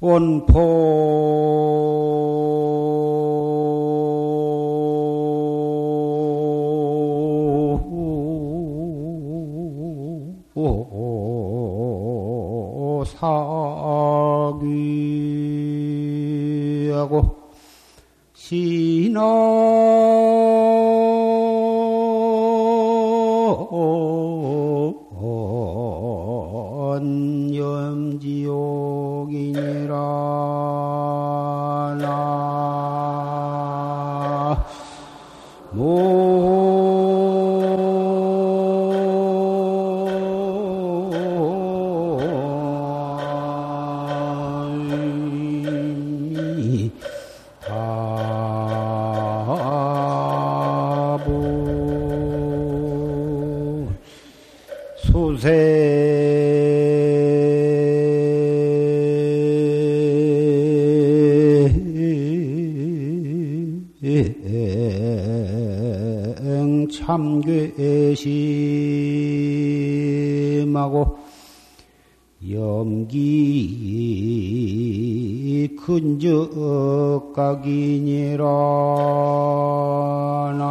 원포 사귀하고 신호 참괴심하고 염기 근적각이니라 나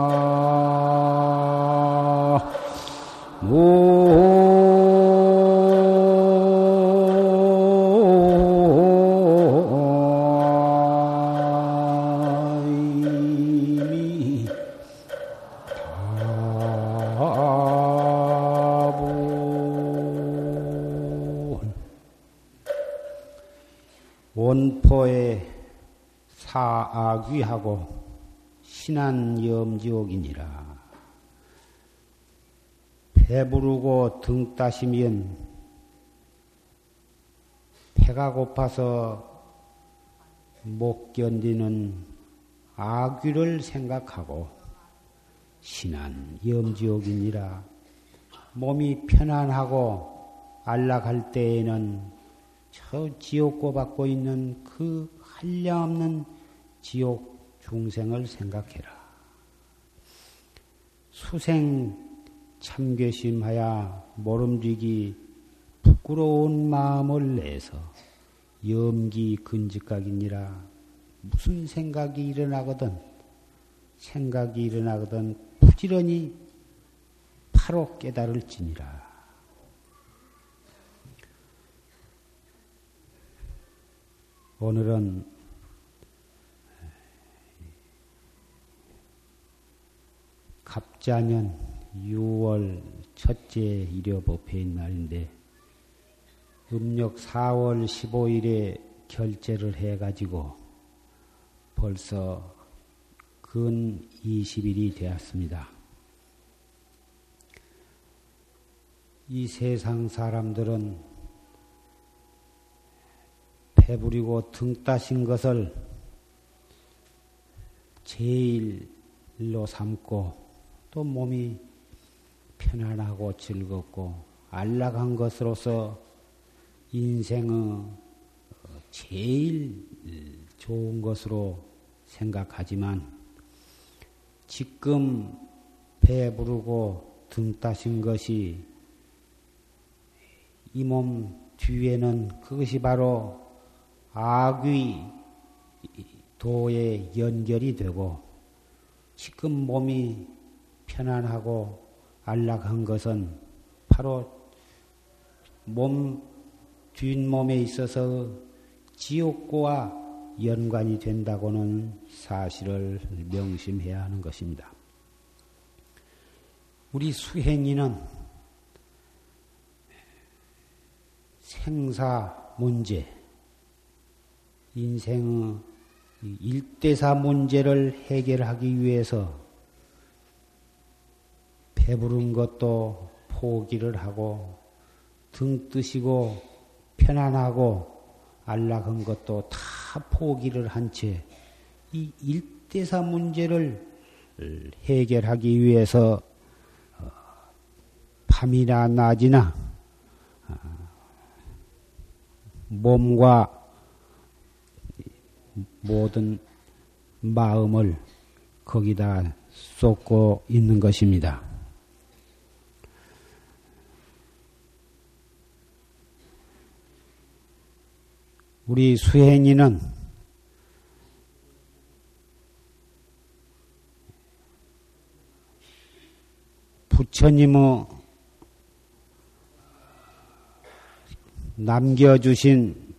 신한 염지옥이니라. 배부르고 등 따시면 배가 고파서 못 견디는 악귀를 생각하고 신한 염지옥이니라. 몸이 편안하고 안락할 때에는 저 지옥고 받고 있는 그 한량없는 지옥 중생을 생각해라. 수생 참괴심하야 모름지기 부끄러운 마음을 내서 염기 근직각이니라 무슨 생각이 일어나거든 생각이 일어나거든 부지런히 바로 깨달을지니라. 오늘은 갑자년 6월 첫째 일요법회인 날인데 음력 4월 15일에 결제를 해가지고 벌써 근 20일이 되었습니다. 이 세상 사람들은 배부리고 등 따신 것을 제일로 삼고 또 몸이 편안하고 즐겁고 안락한 것으로서 인생의 제일 좋은 것으로 생각하지만 지금 배부르고 등 따신 것이 이 몸 뒤에는 그것이 바로 악의 도에 연결이 되고 지금 몸이 편안하고 안락한 것은 바로 몸, 뒷몸에 있어서 지옥고와 연관이 된다고는 사실을 명심해야 하는 것입니다. 우리 수행인은 생사 문제, 인생의 일대사 문제를 해결하기 위해서 배부른 것도 포기를 하고 등 뜨시고 편안하고 안락한 것도 다 포기를 한 채 이 일대사 문제를 해결하기 위해서 어, 밤이나 낮이나 어, 몸과 모든 마음을 거기다 쏟고 있는 것입니다. 우리 수행인은 부처님의 남겨주신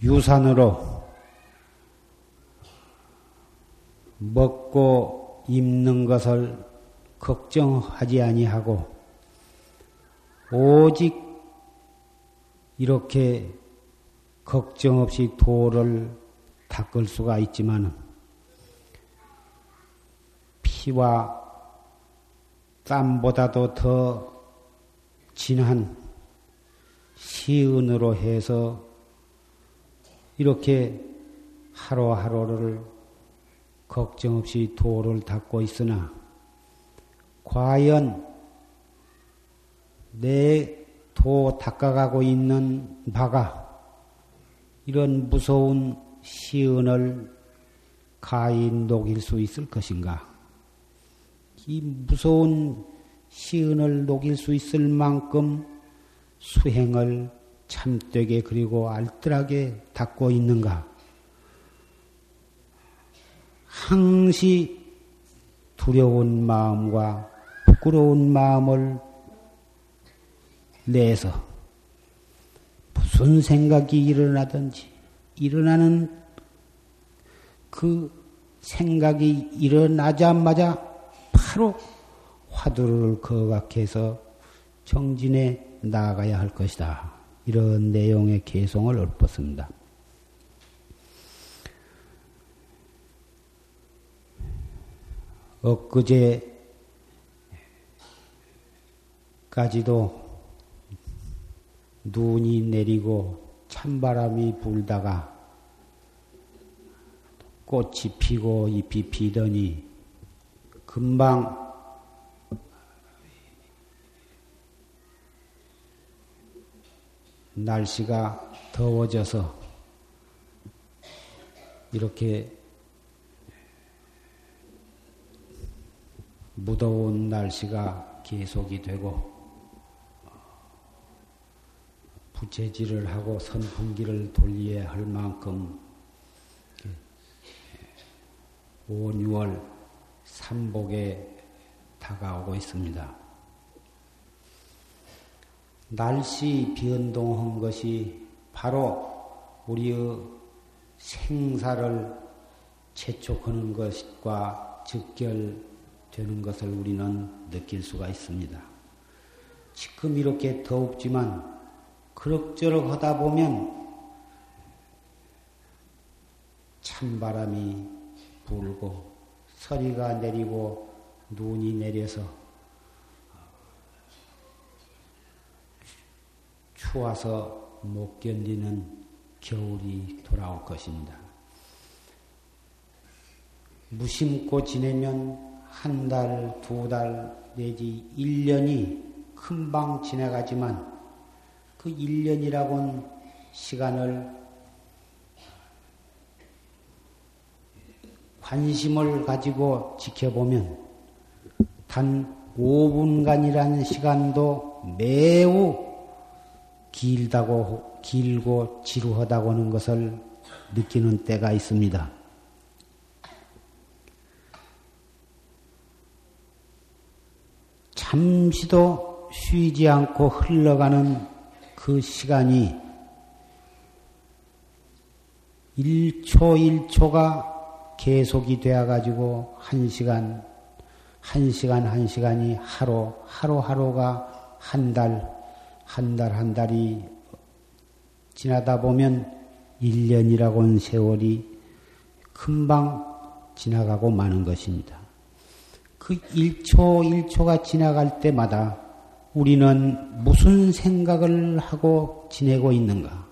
유산으로 먹고 입는 것을 걱정하지 아니하고 오직 이렇게 걱정 없이 도를 닦을 수가 있지만 피와 땀보다도 더 진한 시은으로 해서 이렇게 하루하루를 걱정 없이 도를 닦고 있으나 과연 내 도 닦아가고 있는 바가 이런 무서운 시은을 가히 녹일 수 있을 것인가? 이 무서운 시은을 녹일 수 있을 만큼 수행을 참되게 그리고 알뜰하게 닦고 있는가? 항시 두려운 마음과 부끄러운 마음을 내서 무슨 생각이 일어나든지 일어나는 그 생각이 일어나자마자 바로 화두를 거각해서 정진에 나아가야 할 것이다. 이런 내용의 개송을 읊었습니다. 엊그제까지도 눈이 내리고 찬바람이 불다가 꽃이 피고 잎이 피더니 금방 날씨가 더워져서 이렇게 무더운 날씨가 계속이 되고 부채질을 하고 선풍기를 돌려야 할 만큼 5, 6월 삼복에 다가오고 있습니다. 날씨 변동한 것이 바로 우리의 생사를 재촉하는 것과 직결되는 것을 우리는 느낄 수가 있습니다. 지금 이렇게 더웁지만 그럭저럭 하다 보면 찬바람이 불고 서리가 내리고 눈이 내려서 추워서 못 견디는 겨울이 돌아올 것입니다. 무심코 지내면 한 달, 두 달, 내지 1년이 금방 지나가지만 그 1년이라고는 시간을 관심을 가지고 지켜보면 단 5분간이라는 시간도 매우 길다고, 길고 지루하다고 하는 것을 느끼는 때가 있습니다. 잠시도 쉬지 않고 흘러가는 그 시간이 1초 1초가 계속이 되어 가지고 한 시간 한 시간 한 시간이 하루 하루 하루가 한 달 한 달 한 달이 지나다 보면 1년이라고 는 세월이 금방 지나가고 마는 것입니다. 그 1초 1초가 지나갈 때마다 우리는 무슨 생각을 하고 지내고 있는가?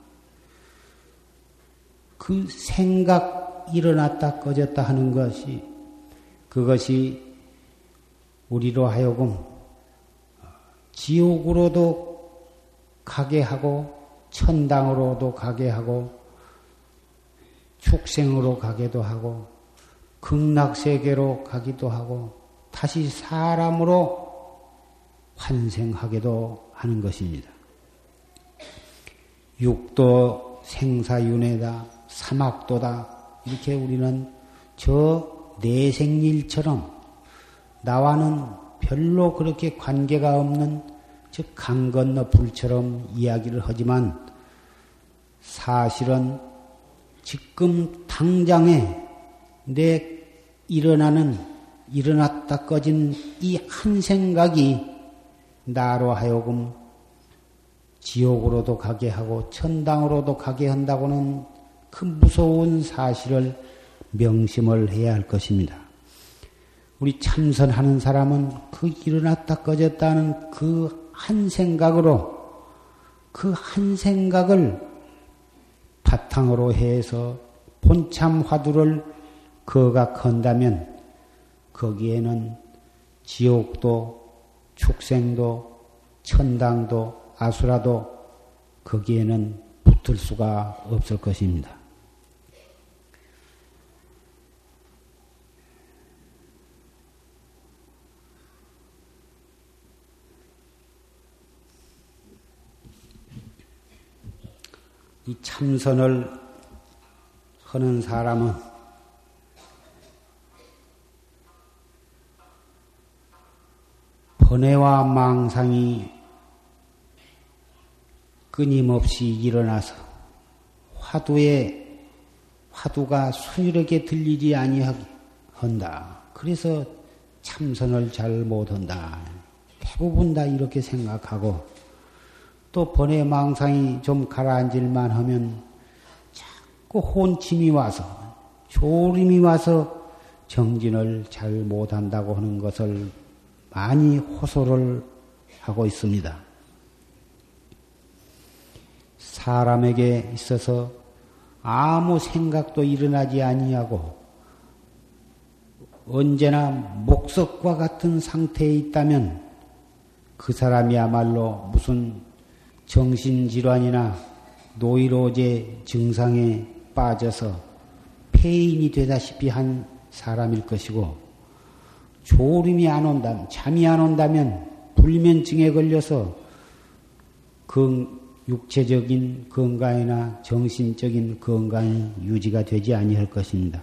그 생각 일어났다 꺼졌다 하는 것이 그것이 우리로 하여금 지옥으로도 가게 하고 천당으로도 가게 하고 축생으로 가게도 하고 극락 세계로 가기도 하고 다시 사람으로 환생하게도 하는 것입니다. 육도 생사윤회다, 사막도다, 이렇게 우리는 저 내생일처럼 나와는 별로 그렇게 관계가 없는 강 건너 불처럼 이야기를 하지만 사실은 지금 당장에 내 일어나는 일어났다 꺼진 이 한 생각이 나로 하여금 지옥으로도 가게 하고 천당으로도 가게 한다고는 그 무서운 사실을 명심을 해야 할 것입니다. 우리 참선하는 사람은 그 일어났다 꺼졌다는 그 한 생각으로 그 한 생각을 바탕으로 해서 본참 화두를 거각한다면 거기에는 지옥도 축생도 천당도 아수라도 거기에는 붙을 수가 없을 것입니다. 이 참선을 하는 사람은 번뇌와 망상이 끊임없이 일어나서 화두에 화두가 순일하게 들리지 아니한다. 그래서 참선을 잘 못한다. 대부분 다 이렇게 생각하고 또 번외 망상이 좀 가라앉을만 하면 자꾸 혼침이 와서 조림이 와서 정진을 잘 못한다고 하는 것을 많이 호소를 하고 있습니다. 사람에게 있어서 아무 생각도 일어나지 아니하고 언제나 목석과 같은 상태에 있다면 그 사람이야말로 무슨 정신질환이나 노이로제 증상에 빠져서 폐인이 되다시피 한 사람일 것이고 졸음이 안 온다면 잠이 안 온다면 불면증에 걸려서 그 육체적인 건강이나 정신적인 건강이 유지가 되지 아니할 것입니다.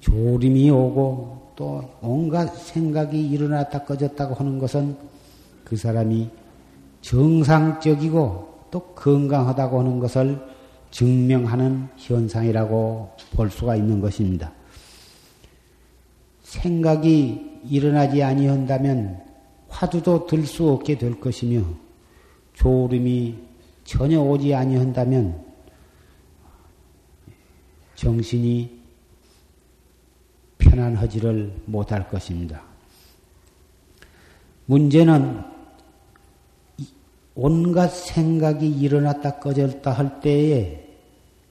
졸음이 오고 또 온갖 생각이 일어났다 꺼졌다고 하는 것은 그 사람이 정상적이고 또 건강하다고 하는 것을 증명하는 현상이라고 볼 수가 있는 것입니다. 생각이 일어나지 아니한다면 화두도 들 수 없게 될 것이며 졸음이 전혀 오지 아니한다면 정신이 편안하지를 못할 것입니다. 문제는 온갖 생각이 일어났다 꺼졌다 할 때에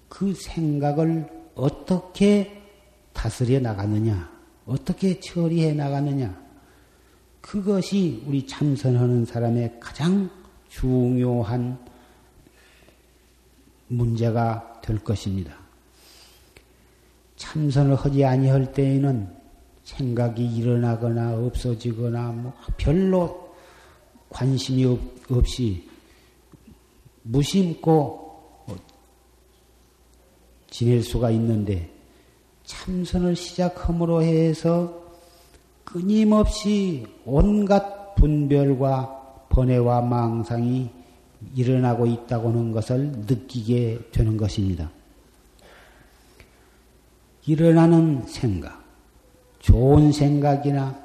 그 생각을 어떻게 다스려 나가느냐, 어떻게 처리해 나가느냐, 그것이 우리 참선하는 사람의 가장 중요한 문제가 될 것입니다. 참선을 하지 아니할 때에는 생각이 일어나거나 없어지거나 뭐 별로 관심이 없, 없이 무심코 지낼 수가 있는데 참선을 시작함으로 해서 끊임없이 온갖 분별과 번뇌와 망상이 일어나고 있다고 하는 것을 느끼게 되는 것입니다. 일어나는 생각, 좋은 생각이나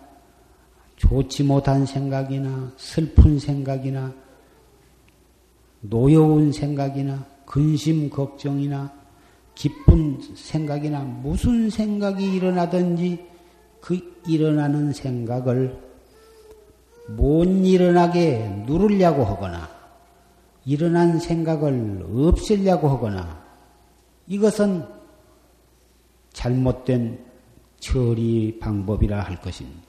좋지 못한 생각이나 슬픈 생각이나 노여운 생각이나 근심 걱정이나 기쁜 생각이나 무슨 생각이 일어나든지 그 일어나는 생각을 못 일어나게 누르려고 하거나 일어난 생각을 없애려고 하거나 이것은 잘못된 처리 방법이라 할 것입니다.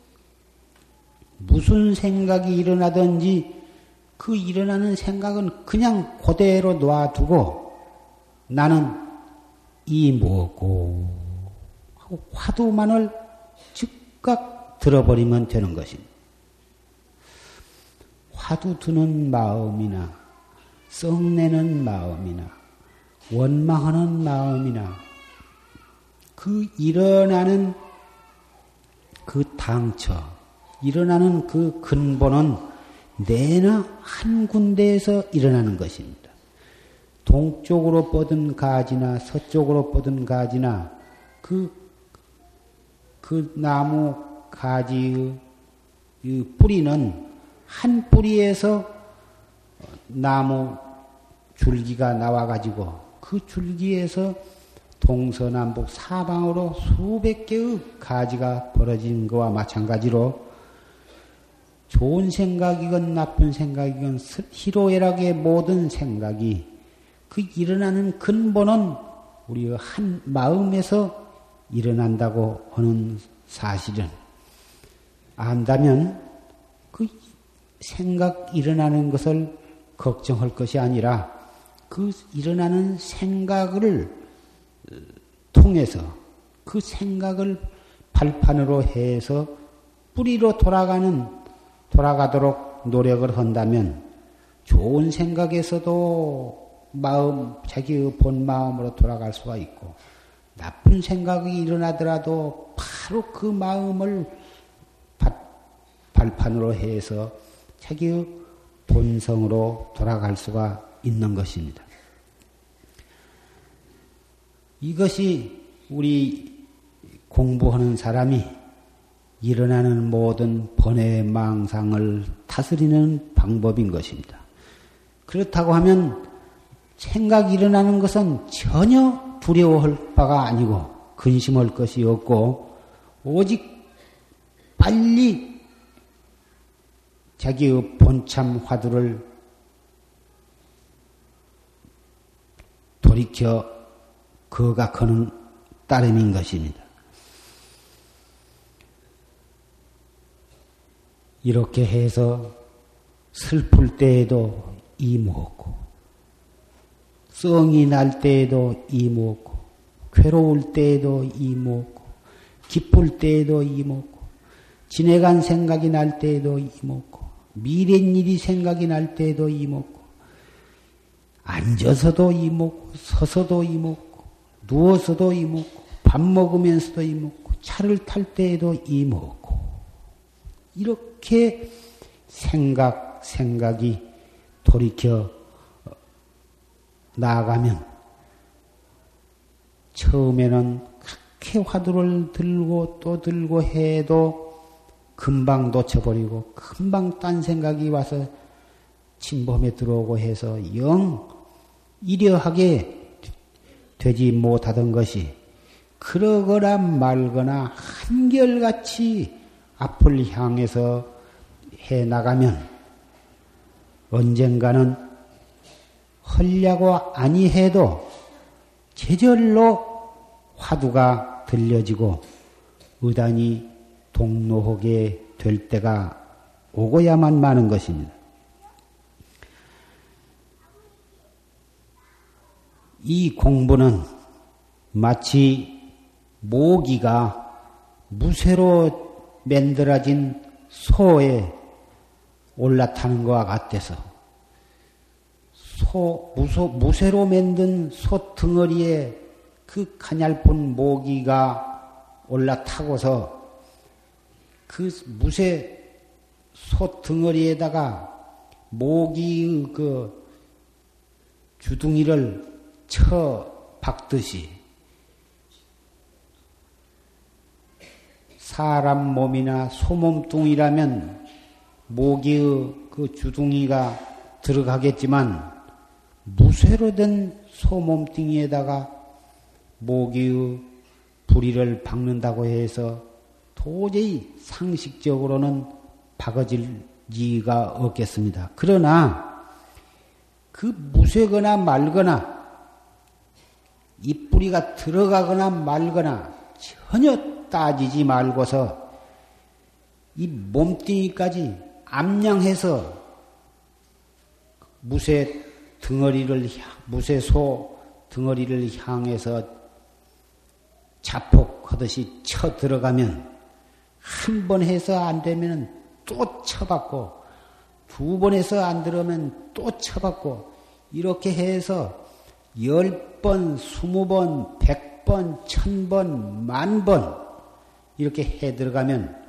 무슨 생각이 일어나든지 그 일어나는 생각은 그냥 그대로 놔두고 나는 이 뭐고 하고 화두만을 즉각 들어버리면 되는 것입니다. 화두 드는 마음이나 썩내는 마음이나 원망하는 마음이나 그 일어나는 그 당처, 일어나는 그 근본은 내나 한 군데에서 일어나는 것입니다. 동쪽으로 뻗은 가지나 서쪽으로 뻗은 가지나 그, 그 나무 가지의 뿌리는 한 뿌리에서 나무 줄기가 나와가지고 그 줄기에서 동서남북 사방으로 수백 개의 가지가 벌어진 것과 마찬가지로 좋은 생각이건 나쁜 생각이건 희로애락의 모든 생각이 그 일어나는 근본은 우리의 한 마음에서 일어난다고 하는 사실은 안다면 그 생각 일어나는 것을 걱정할 것이 아니라 그 일어나는 생각을 통해서 그 생각을 발판으로 해서 뿌리로 돌아가는 돌아가도록 노력을 한다면 좋은 생각에서도 마음 자기의 본 마음으로 돌아갈 수가 있고 나쁜 생각이 일어나더라도 바로 그 마음을 발판으로 해서 자기의 본성으로 돌아갈 수가 있는 것입니다. 이것이 우리 공부하는 사람이 일어나는 모든 번외 망상을 다스리는 방법인 것입니다. 그렇다고 하면 생각이 일어나는 것은 전혀 두려워할 바가 아니고 근심할 것이 없고 오직 빨리 자기의 본참 화두를 돌이켜 거각하는 따름인 것입니다. 이렇게 해서 슬플 때에도 이무었고, 썽이 날 때에도 이무었고, 괴로울 때에도 이무었고, 기쁠 때에도 이무었고, 지내간 생각이 날 때에도 이무었고, 미래 일이 생각이 날 때에도 이무었고, 앉아서도 이먹고, 서서도 이먹고, 누워서도 이먹고, 밥 먹으면서도 이먹고, 차를 탈 때에도 이먹고, 이렇게 생각, 생각이 돌이켜 나아가면, 처음에는 그렇게 화두를 들고 또 들고 해도 금방 놓쳐버리고, 금방 딴 생각이 와서 침범에 들어오고 해서 영 이려하게 되지 못하던 것이 그러거나 말거나 한결같이 앞을 향해서 해 나가면 언젠가는 헐려고 아니해도 제절로 화두가 들려지고 의단이 동로하게 될 때가 오고야만 마는 것입니다. 이 공부는 마치 모기가 무쇠로 만들어진 소에 올라타는 것과 같아서 소, 무소, 무쇠로 만든 소 덩어리에 그 가냘픈 모기가 올라타고서 그 무쇠 소 덩어리에다가 모기의 그 주둥이를 쳐 박듯이 사람 몸이나 소몸뚱이라면 모기의 그 주둥이가 들어가겠지만 무쇠로 된 소몸뚱이에다가 모기의 부리를 박는다고 해서 도저히 상식적으로는 박아질 리가 없겠습니다. 그러나 그 무쇠거나 말거나 이 뿌리가 들어가거나 말거나 전혀 따지지 말고서 이 몸뚱이까지 암양해서 무쇠 덩어리를 무쇠소 덩어리를 향해서 자폭하듯이 쳐 들어가면 한 번 해서 안 되면 또 쳐받고 두 번 해서 안 들어오면 또 쳐받고 이렇게 해서 열 번, 스무 번, 백 번, 천 번, 만 번 이렇게 해 들어가면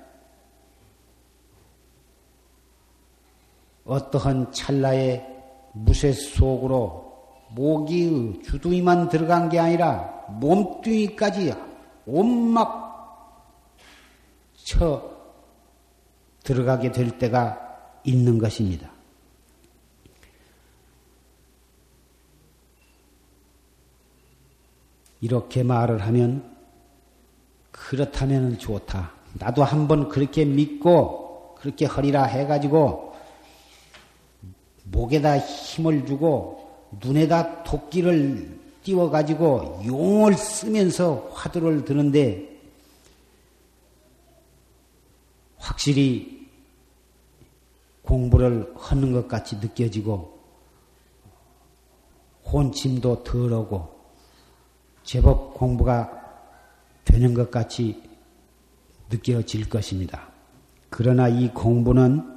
어떠한 찰나의 무쇠 속으로 모기의 주둥이만 들어간 게 아니라 몸뚱이까지 온막 쳐 들어가게 될 때가 있는 것입니다. 이렇게 말을 하면 그렇다면 좋다. 나도 한번 그렇게 믿고 그렇게 허리라 해가지고 목에다 힘을 주고 눈에다 도끼를 띄워가지고 용을 쓰면서 화두를 드는데 확실히 공부를 하는 것 같이 느껴지고 혼침도 덜하고 제법 공부가 되는 것 같이 느껴질 것입니다. 그러나 이 공부는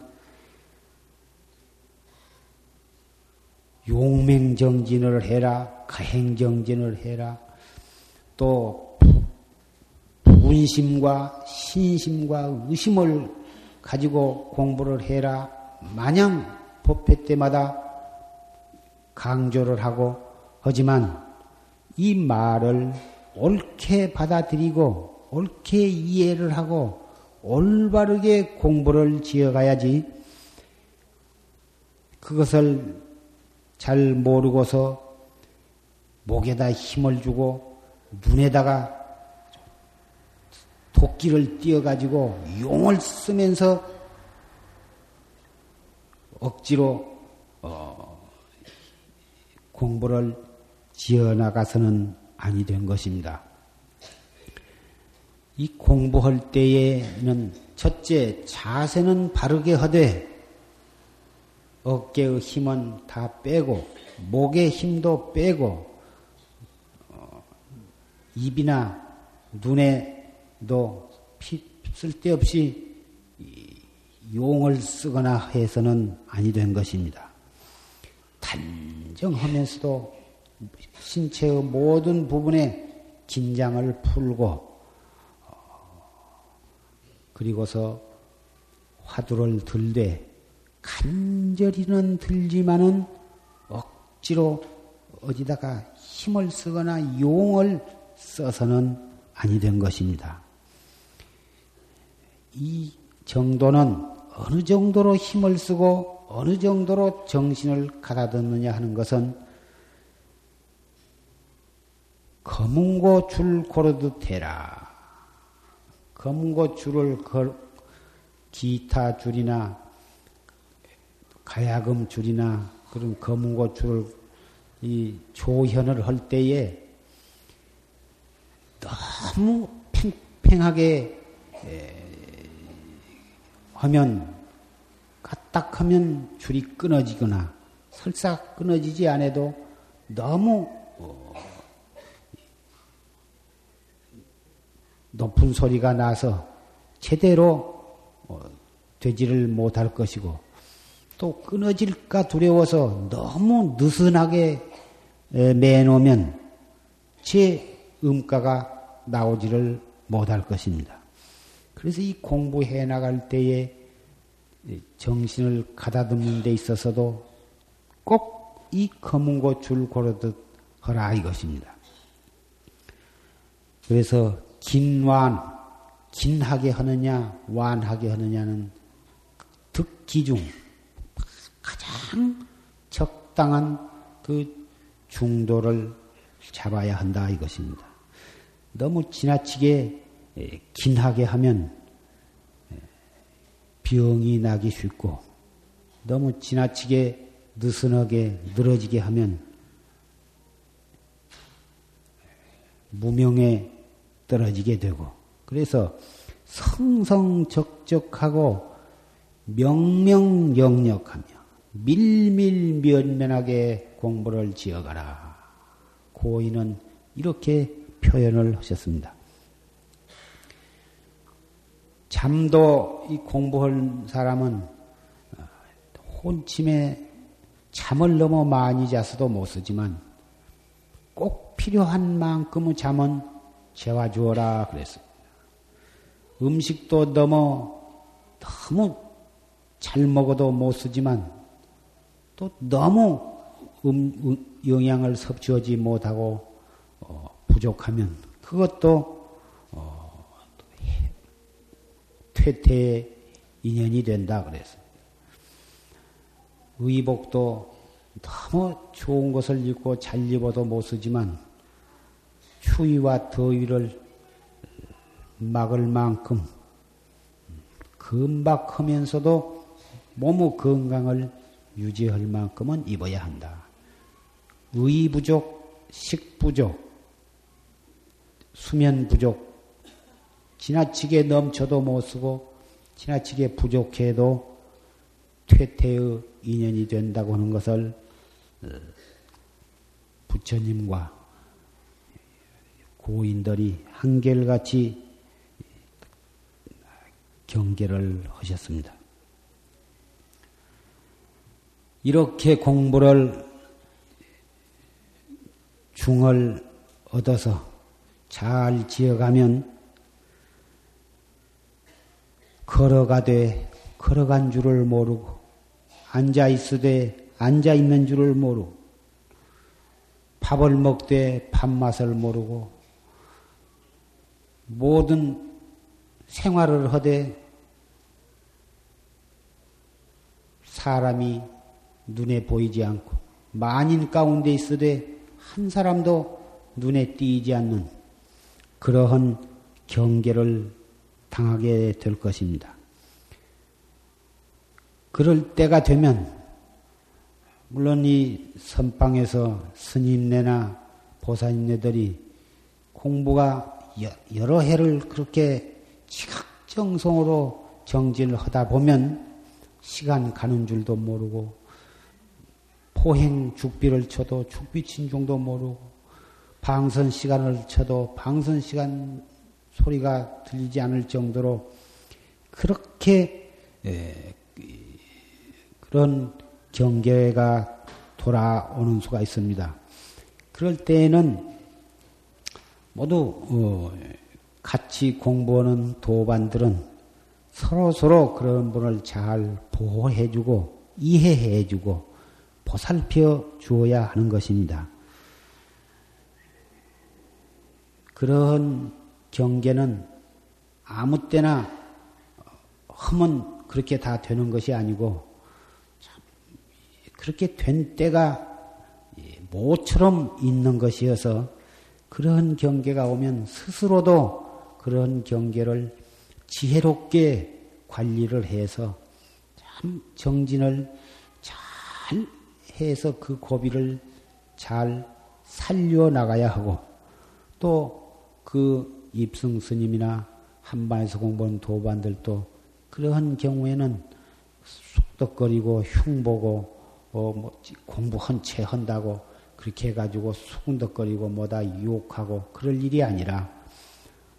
용맹정진을 해라, 가행정진을 해라, 또 분심과 신심과 의심을 가지고 공부를 해라. 마냥 법회 때마다 강조를 하고 하지만 이 말을 옳게 받아들이고 옳게 이해를 하고 올바르게 공부를 지어가야지 그것을 잘 모르고서 목에다 힘을 주고 눈에다가 도끼를 띄어가지고 용을 쓰면서 억지로 어, 공부를 지어나가서는 아니 된 것입니다. 이 공부할 때에는 첫째 자세는 바르게 하되 어깨의 힘은 다 빼고 목의 힘도 빼고 어, 입이나 눈에도 쓸데없이 용을 쓰거나 해서는 아니 된 것입니다. 단정하면서도 신체의 모든 부분에 긴장을 풀고 그리고서 화두를 들되 간절히는 들지만은 억지로 어디다가 힘을 쓰거나 용을 써서는 아니 된 것입니다. 이 정도는 어느 정도로 힘을 쓰고 어느 정도로 정신을 가다듬느냐 하는 것은 검은고 줄 고르듯 해라. 검은고 줄을 걸, 기타 줄이나 가야금 줄이나 그런 검은고 줄을 이 조현을 할 때에 너무 팽팽하게 하면 까딱하면 줄이 끊어지거나 설사 끊어지지 않아도 너무 높은 소리가 나서 제대로 어, 되지를 못할 것이고 또 끊어질까 두려워서 너무 느슨하게 매놓으면 제 음가가 나오지를 못할 것입니다. 그래서 이 공부해 나갈 때에 정신을 가다듬는 데 있어서도 꼭 이 검은 곳줄 고르듯 하라 이것입니다. 그래서 긴완, 긴하게 하느냐, 완하게 하느냐는 득기중, 가장 적당한 그 중도를 잡아야 한다 이것입니다. 너무 지나치게 긴하게 하면 병이 나기 쉽고 너무 지나치게 느슨하게 늘어지게 하면 무명에 떨어지게 되고 그래서 성성적적하고 명명영력하며 밀밀면면하게 공부를 지어가라. 고인은 이렇게 표현을 하셨습니다. 잠도 이 공부할 사람은 혼침에 잠을 너무 많이 자서도 못 쓰지만 꼭 필요한 만큼의 잠은 재워주어라 그랬습니다. 음식도 너무 너무 잘 먹어도 못 쓰지만 또 너무 음, 음, 영양을 섭취하지 못하고 어, 부족하면 그것도 어, 퇴퇴의 인연이 된다 그랬어요. 의복도 너무 좋은 것을 입고 잘 입어도 못 쓰지만 추위와 더위를 막을 만큼 금박하면서도 몸의 건강을 유지할 만큼은 입어야 한다. 의 부족, 식 부족, 수면 부족, 지나치게 넘쳐도 못 쓰고 지나치게 부족해도 퇴퇴의 인연이 된다고 하는 것을 어, 부처님과 고인들이 한결같이 경계를 하셨습니다. 이렇게 공부를 중을 얻어서 잘 지어가면 걸어가되 걸어간 줄을 모르고 앉아 있으되 앉아 있는 줄을 모르고 밥을 먹되 밥맛을 모르고 모든 생활을 하되 사람이 눈에 보이지 않고 만인 가운데 있으되 한 사람도 눈에 띄지 않는 그러한 경계를 당하게 될 것입니다. 그럴 때가 되면 물론 이 선방에서 스님네나 보살님네들이 공부가 여러 해를 그렇게 지각정성으로 정진을 하다 보면 시간 가는 줄도 모르고 포행 죽비를 쳐도 죽비 친종도 모르고 방선 시간을 쳐도 방선 시간 소리가 들리지 않을 정도로 그렇게 에, 그런 경계가 돌아오는 수가 있습니다. 그럴 때에는 모두 어, 같이 공부하는 도반들은 서로 서로 그런 분을 잘 보호해주고 이해해주고 보살펴 주어야 하는 것입니다. 그런 경계는 아무 때나 하면 그렇게 다 되는 것이 아니고 그렇게 된 때가 모처럼 있는 것이어서 그런 경계가 오면 스스로도 그런 경계를 지혜롭게 관리를 해서 참 정진을 잘 해서 그 고비를 잘 살려 나가야 하고 또 그 입승 스님이나 한반에서 공부한 도반들도 그러한 경우에는 쑥덕거리고 흉보고 어, 뭐 공부한 채 한다고 그렇게 해가지고 수군덕거리고 뭐다 유혹하고 그럴 일이 아니라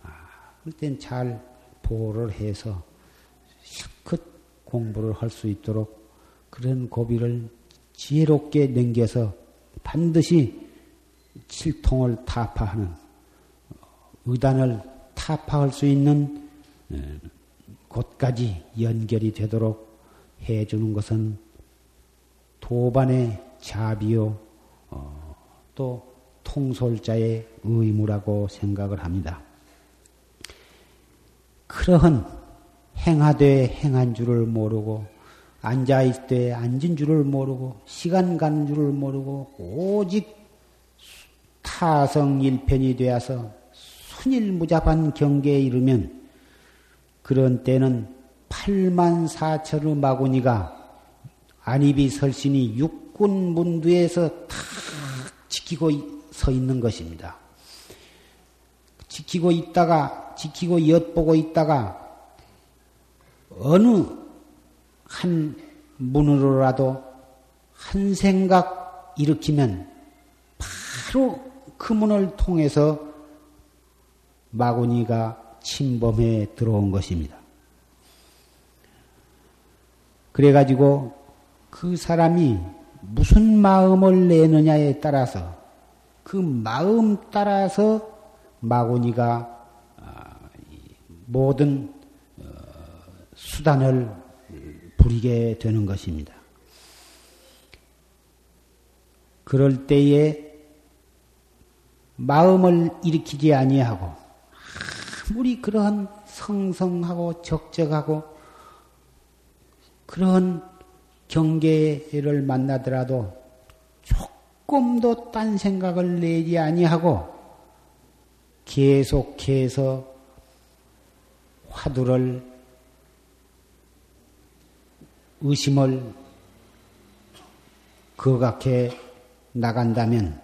아, 그럴 땐잘 보호를 해서 실컷 공부를 할 수 있도록 그런 고비를 지혜롭게 넘겨서 반드시 칠통을 타파하는 의단을 타파할 수 있는 어, 곳까지 연결이 되도록 해주는 것은 도반의 자비요, 어, 또 통솔자의 의무라고 생각을 합니다. 그러한 행하되 행한 줄을 모르고 앉아있을 때 앉은 줄을 모르고 시간 가는 줄을 모르고 오직 타성 일편이 되어서 순일무잡한 경계에 이르면 그런 때는 8만 4천의 마구니가 안입이 설신이 육군 문두에서 다 지키고 서 있는 것입니다. 지키고 있다가, 지키고 엿보고 있다가, 어느 한 문으로라도 한 생각 일으키면 바로 그 문을 통해서 마구니가 침범해 들어온 것입니다. 그래가지고 그 사람이 무슨 마음을 내느냐에 따라서 그 마음 따라서 마구니가 아, 모든 어, 수단을 부리게 되는 것입니다. 그럴 때에 마음을 일으키지 아니하고 아무리 그러한 성성하고 적적하고 그런 경계를 만나더라도 조금도 딴 생각을 내지 아니하고 계속해서 화두를 의심을 거각해 나간다면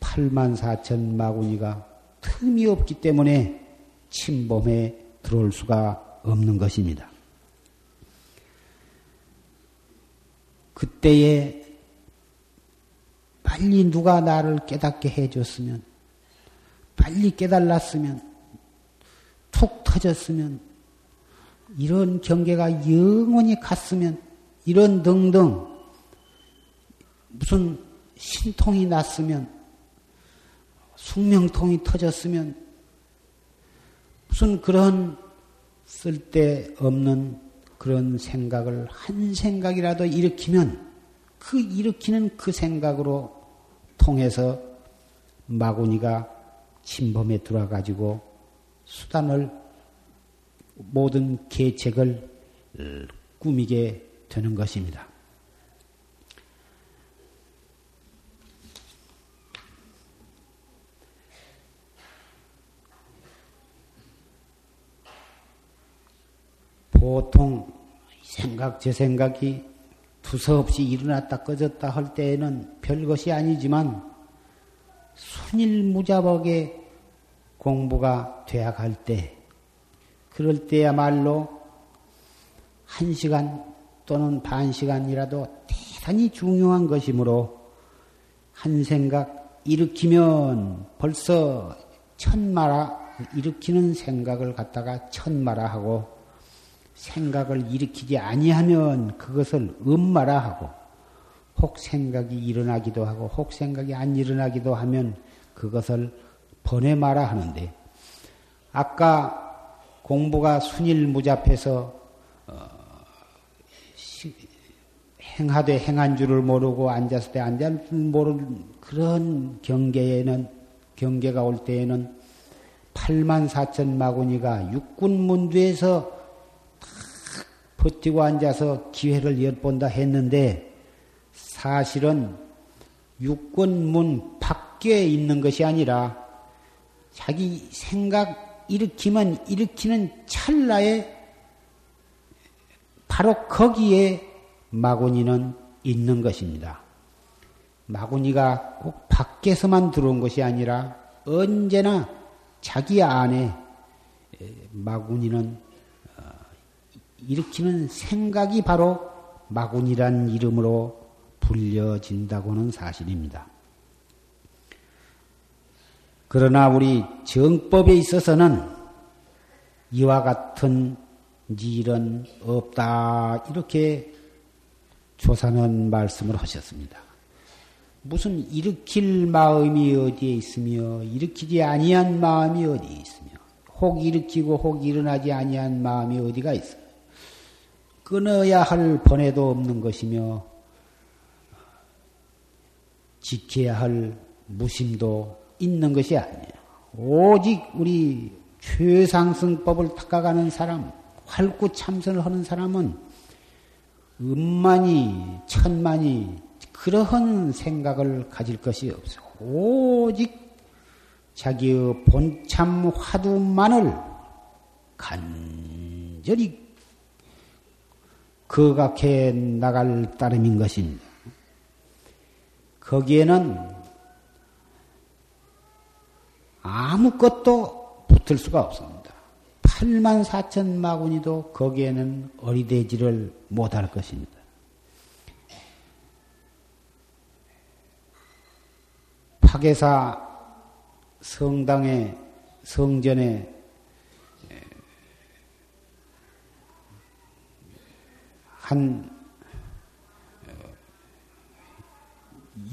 8만 4천 마구니가 틈이 없기 때문에 침범에 들어올 수가 없는 것입니다. 그때에 빨리 누가 나를 깨닫게 해줬으면, 빨리 깨달았으면, 툭 터졌으면, 이런 경계가 영원히 갔으면, 이런 등등, 무슨 신통이 났으면, 숙명통이 터졌으면, 무슨 그런 쓸데없는 그런 생각을 한 생각이라도 일으키면 그 일으키는 그 생각으로 통해서 마구니가 침범에 들어가지고 수단을 모든 계책을 꾸미게 되는 것입니다. 보통 생각, 제 생각이 두서없이 일어났다 꺼졌다 할 때에는 별것이 아니지만 순일무자복의 공부가 되어 갈 때, 그럴 때야말로 한 시간 또는 반 시간이라도 대단히 중요한 것이므로 한 생각 일으키면 벌써 천마라 일으키는 생각을 갖다가 천마라 하고 생각을 일으키지 아니하면 그것을 음마라 하고 혹 생각이 일어나기도 하고 혹 생각이 안 일어나기도 하면 그것을 번외마라 하는데 아까 공부가 순일무잡해서 어, 행하되 행한 줄을 모르고 앉았을 때 앉을 줄 모르는 그런 경계에는 경계가 올 때에는 8만 4천 마구니가 육군문두에서 버티고 앉아서 기회를 엿본다 했는데 사실은 육군 문 밖에 있는 것이 아니라 자기 생각 일으키면 일으키는 찰나에 바로 거기에 마구니는 있는 것입니다. 마구니가 꼭 밖에서만 들어온 것이 아니라 언제나 자기 안에 마구니는 일으키는 생각이 바로 마군이란 이름으로 불려진다고는 사실입니다. 그러나 우리 정법에 있어서는 이와 같은 일은 없다 이렇게 조사는 말씀을 하셨습니다. 무슨 일으킬 마음이 어디에 있으며 일으키지 아니한 마음이 어디에 있으며 혹 일으키고 혹 일어나지 아니한 마음이 어디가 있어? 끊어야 할 번에도 없는 것이며 지켜야 할 무심도 있는 것이 아니에요. 오직 우리 최상승법을 닦아가는 사람, 활구 참선을 하는 사람은 음만이, 천만이 그러한 생각을 가질 것이 없어. 오직 자기의 본참 화두만을 간절히 거각해 나갈 따름인 것입니다. 거기에는 아무것도 붙을 수가 없습니다. 8만 4천 마구니도 거기에는 어리대지를 못할 것입니다. 파계사 성당의 성전에 한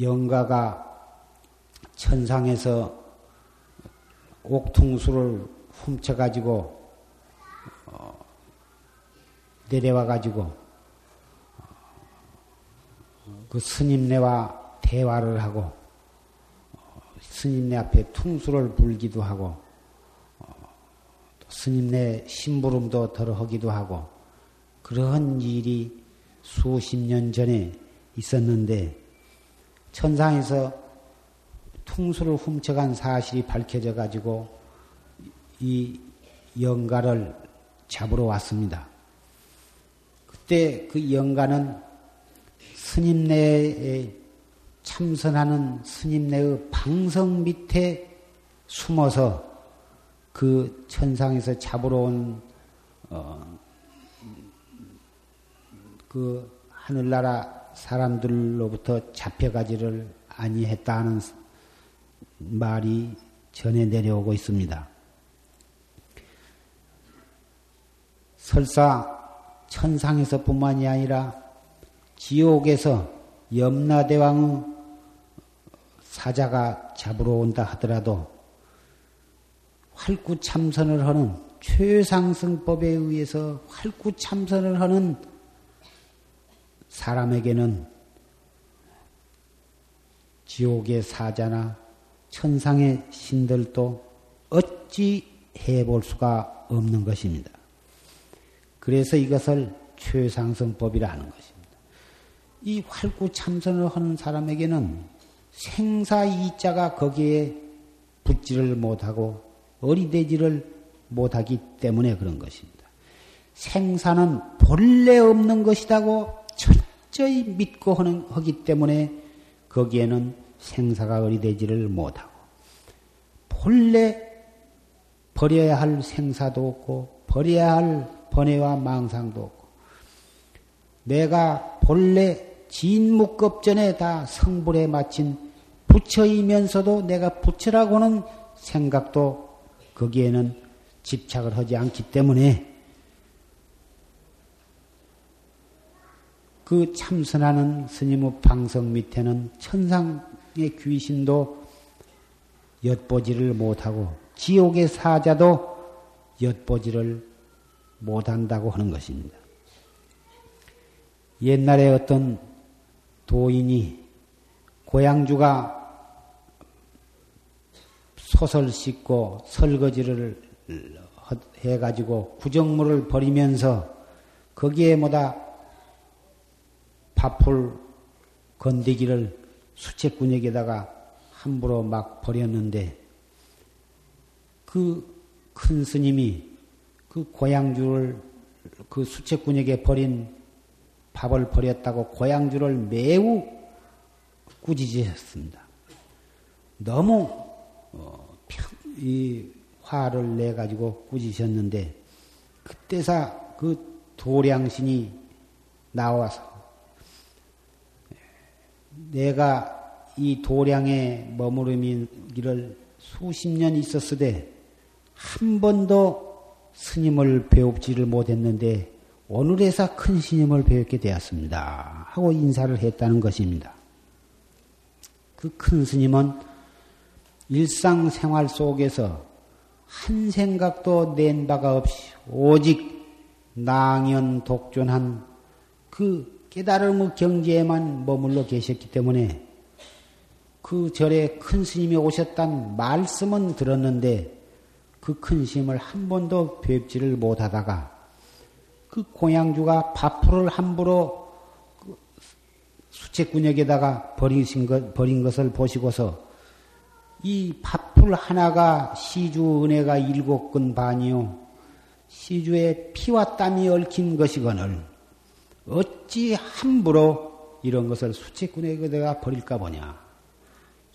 영가가 천상에서 옥퉁수를 훔쳐가지고 어, 내려와가지고 어, 그 스님네와 대화를 하고 어, 스님네 앞에 퉁수를 불기도 하고 스님네 심부름도 덜어하기도 하고 그러한 일이 수십 년 전에 있었는데 천상에서 퉁수를 훔쳐간 사실이 밝혀져 가지고 이 영가를 잡으러 왔습니다. 그때 그 영가는 스님네에 참선하는 스님네의 방성 밑에 숨어서 그 천상에서 잡으러 온, 어, 그 하늘나라 사람들로부터 잡혀가지를 아니했다 하는 말이 전해 내려오고 있습니다. 설사 천상에서 뿐만이 아니라 지옥에서 염라대왕의 사자가 잡으러 온다 하더라도 활구 참선을 하는 최상승법에 의해서 활구 참선을 하는 사람에게는 지옥의 사자나 천상의 신들도 어찌 해볼 수가 없는 것입니다. 그래서 이것을 최상승법이라 하는 것입니다. 이 활구 참선을 하는 사람에게는 생사 이자가 거기에 붙지를 못하고 어리되지를 못하기 때문에 그런 것입니다. 생사는 본래 없는 것이라고 철저히 믿고 하는, 하기 때문에 거기에는 생사가 어리되지를 못하고 본래 버려야 할 생사도 없고 버려야 할 번뇌와 망상도 없고 내가 본래 진묵급전에 다 성불에 마친 부처이면서도 내가 부처라고는 생각도 거기에는 집착을 하지 않기 때문에 그 참선하는 스님의 방석 밑에는 천상의 귀신도 엿보지를 못하고 지옥의 사자도 엿보지를 못한다고 하는 것입니다. 옛날에 어떤 도인이 고향주가 솥을 씻고 설거지를 해가지고 구정물을 버리면서 거기에 뭐다 밥풀 건더기를 수채꾼에게다가 함부로 막 버렸는데 그 큰 스님이 그 고향주를 그 수채꾼에게 버린 밥을 버렸다고 고향주를 매우 꾸짖으셨습니다. 너무 어, 이 화를 내 가지고 꾸짖으셨는데 그때사 그 도량신이 나와서 내가 이 도량에 머무르기를 수십 년 있었으되 한 번도 스님을 배웁지를 못했는데 오늘에서 큰 스님을 배웠게 되었습니다. 하고 인사를 했다는 것입니다. 그 큰 스님은 일상생활 속에서 한 생각도 낸 바가 없이 오직 낭연 독존한 그 깨달음의 경지에만 머물러 계셨기 때문에 그 절에 큰 스님이 오셨단 말씀은 들었는데 그 큰 스님을 한 번도 뵙지를 못하다가 그 공양주가 밥풀을 함부로 그 수채꾼에게다가 버리신 것, 버린 것을 보시고서 이 밥풀 하나가 시주 은혜가 일곱 근 반이요. 시주에 피와 땀이 얽힌 것이거늘 어찌 함부로 이런 것을 수치꾼에게다가 버릴까 보냐.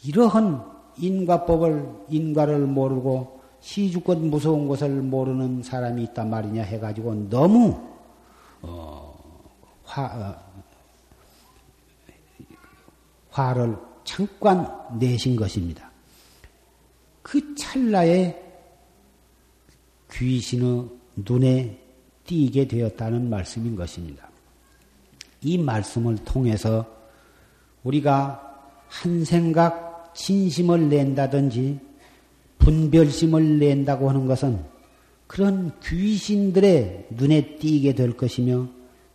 이러한 인과법을 인과를 모르고 시주껏 무서운 것을 모르는 사람이 있단 말이냐 해가지고 너무 어, 화, 어, 화를 잠깐 내신 것입니다. 그 찰나에 귀신의 눈에 띄게 되었다는 말씀인 것입니다. 이 말씀을 통해서 우리가 한 생각 진심을 낸다든지 분별심을 낸다고 하는 것은 그런 귀신들의 눈에 띄게 될 것이며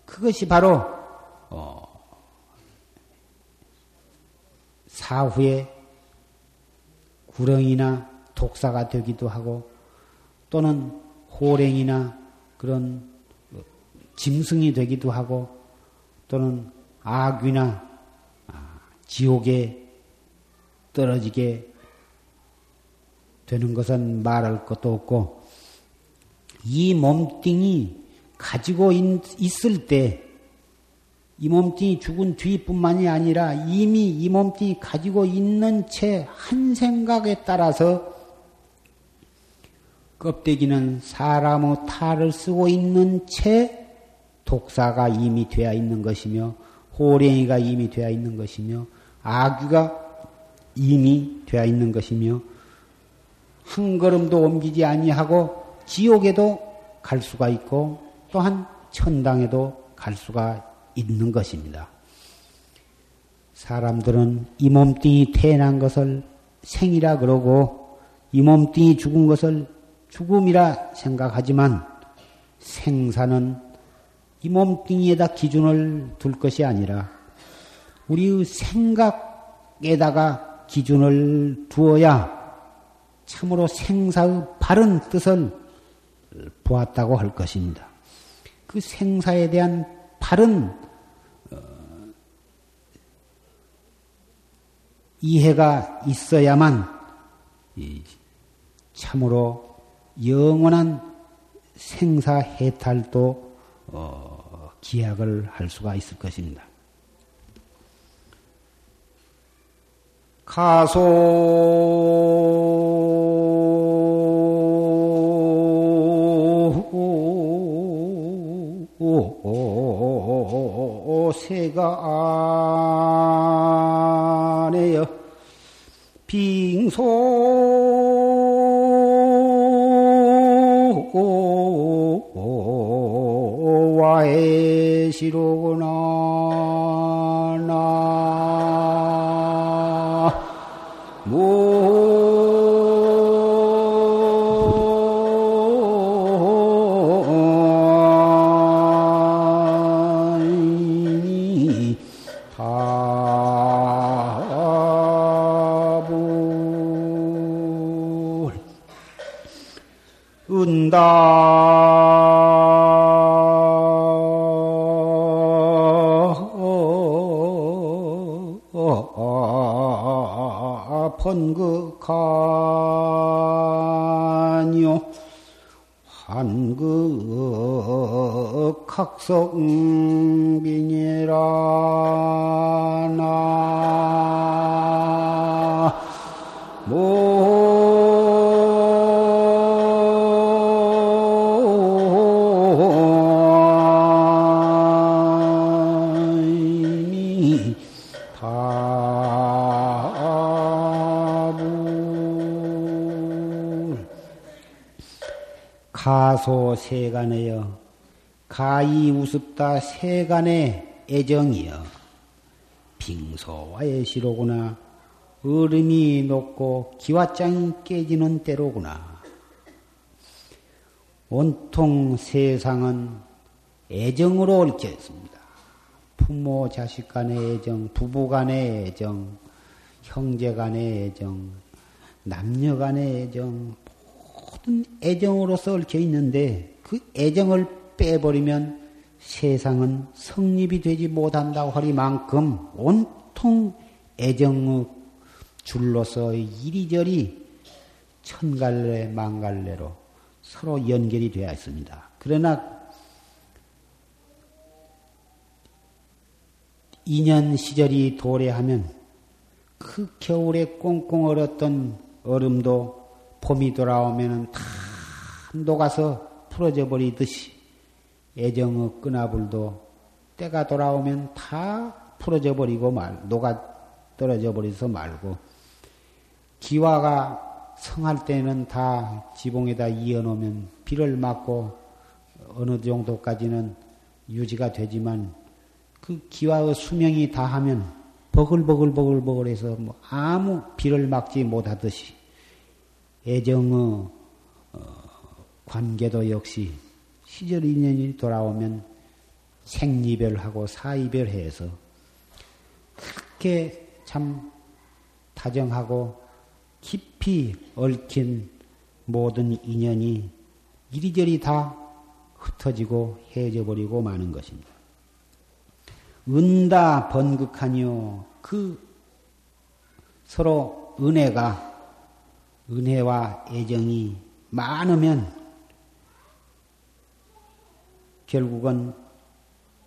그것이 바로 어, 사후에 구렁이나 독사가 되기도 하고 또는 호랭이나 그런 짐승이 되기도 하고 또는 악귀나 아, 지옥에 떨어지게 되는 것은 말할 것도 없고 이 몸뚱이 가지고 있, 을 때 이 몸뚱이 죽은 뒤뿐만이 아니라 이미 이 몸뚱이 가지고 있는 채 한 생각에 따라서 껍데기는 사람의 탈을 쓰고 있는 채 독사가 이미 되어 있는 것이며 호랭이가 이미 되어 있는 것이며 아귀가 이미 되어 있는 것이며 한 걸음도 옮기지 아니하고 지옥에도 갈 수가 있고 또한 천당에도 갈 수가 있는 것입니다. 사람들은 이 몸뚱이 태어난 것을 생이라 그러고 이 몸뚱이 죽은 것을 죽음이라 생각하지만 생사는 이 몸뚱이에다 기준을 둘 것이 아니라 우리의 생각에다가 기준을 두어야 참으로 생사의 바른 뜻을 보았다고 할 것입니다. 그 생사에 대한 바른 어, 이해가 있어야만 참으로 영원한 생사 해탈도 어, 기약을 할 수가 있을 것입니다. 가소 새가 안에여 빙소 와의 각성빈이라 나. 가소 세간에여 가히 우습다 세간의 애정이여. 빙소와의 시로구나. 얼음이 녹고 기와장이 깨지는 때로구나. 온통 세상은 애정으로 얽혀 있습니다. 부모 자식 간의 애정, 부부 간의 애정, 형제 간의 애정, 남녀 간의 애정, 모든 애정으로서 얽혀 있는데 그 애정을 빼버리면 세상은 성립이 되지 못한다고 하리만큼 온통 애정의 줄로서 이리저리 천갈래 만갈래로 서로 연결이 되어 있습니다. 그러나 2년 시절이 도래하면 그 겨울에 꽁꽁 얼었던 얼음도 봄이 돌아오면은 다 녹아서 풀어져 버리듯이 애정의 끈아불도 때가 돌아오면 다 풀어져 버리고 말, 녹아 떨어져 버려서 말고 기와가 성할 때는 다 지붕에다 이어놓으면 비를 맞고 어느 정도까지는 유지가 되지만 그 기와의 수명이 다하면 버글버글버글버글해서 뭐 아무 비를 막지 못하듯이 애정의 어, 관계도 역시 시절 인연이 돌아오면 생이별하고 사이별해서 그렇게 참 다정하고 깊이 얽힌 모든 인연이 이리저리 다 흩어지고 헤어져 버리고 마는 것입니다. 은다 번극하니요. 그 서로 은혜가 은혜와 애정이 많으면 결국은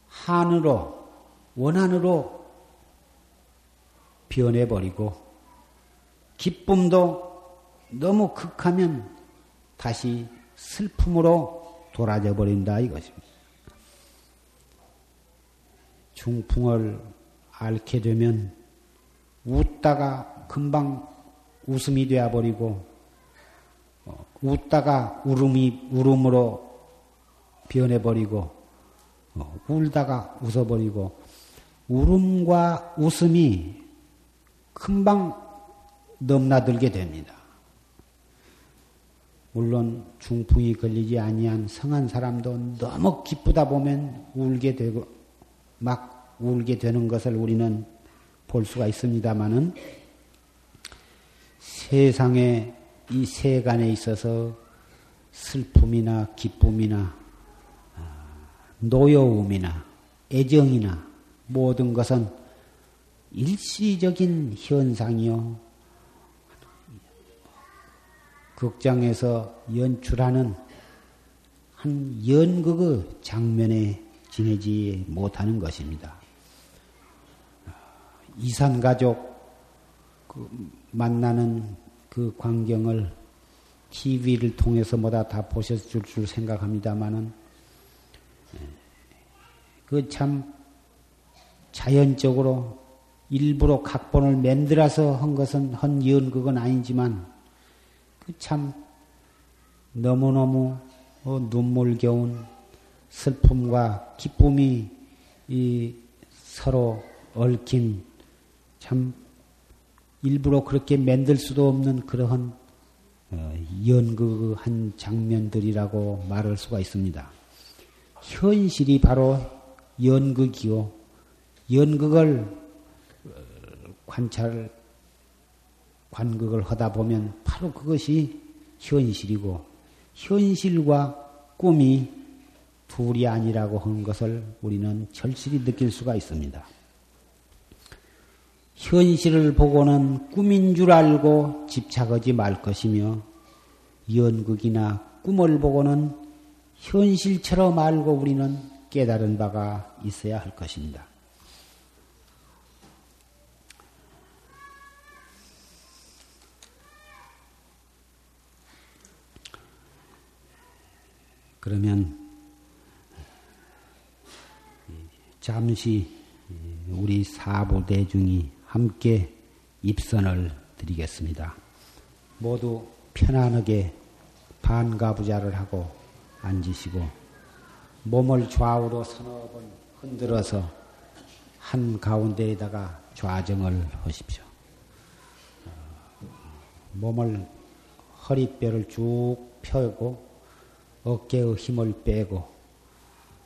한으로 원한으로 변해버리고 기쁨도 너무 극하면 다시 슬픔으로 돌아져 버린다 이것입니다. 중풍을 앓게 되면 웃다가 금방 웃음이 되어 버리고 어, 웃다가 울음이 울음으로 변해 버리고 어, 울다가 웃어 버리고 울음과 웃음이 금방 넘나들게 됩니다. 물론 중풍이 걸리지 아니한 성한 사람도 너무 기쁘다 보면 울게 되고 막 울게 되는 것을 우리는 볼 수가 있습니다만은 세상에 이 세간에 있어서 슬픔이나 기쁨이나 아, 노여움이나 애정이나 모든 것은 일시적인 현상이요. 극장에서 연출하는 한 연극의 장면에 지내지 못하는 것입니다. 이산 가족 그 만나는 그 광경을 TV를 통해서 뭐다 다 보셨을 줄 생각합니다만은 그 참 자연적으로 일부러 각본을 만들어서 한 것은 한 연극은 아니지만 참 너무너무 어, 눈물겨운 슬픔과 기쁨이 서로 얽힌 참 일부러 그렇게 만들 수도 없는 그러한 어, 연극 한 장면들이라고 말할 수가 있습니다. 현실이 바로 연극이요. 연극을 어, 관찰 관극을 하다 보면 바로 그것이 현실이고 현실과 꿈이 둘이 아니라고 한 것을 우리는 절실히 느낄 수가 있습니다. 현실을 보고는 꿈인 줄 알고 집착하지 말 것이며 연극이나 꿈을 보고는 현실처럼 알고 우리는 깨달은 바가 있어야 할 것입니다. 그러면 잠시 우리 사부 대중이 함께 입선을 드리겠습니다. 모두 편안하게 반가부자를 하고 앉으시고 몸을 좌우로 서너 번 흔들어서 한 가운데에다가 좌정을 하십시오. 몸을 허리뼈를 쭉 펴고 어깨의 힘을 빼고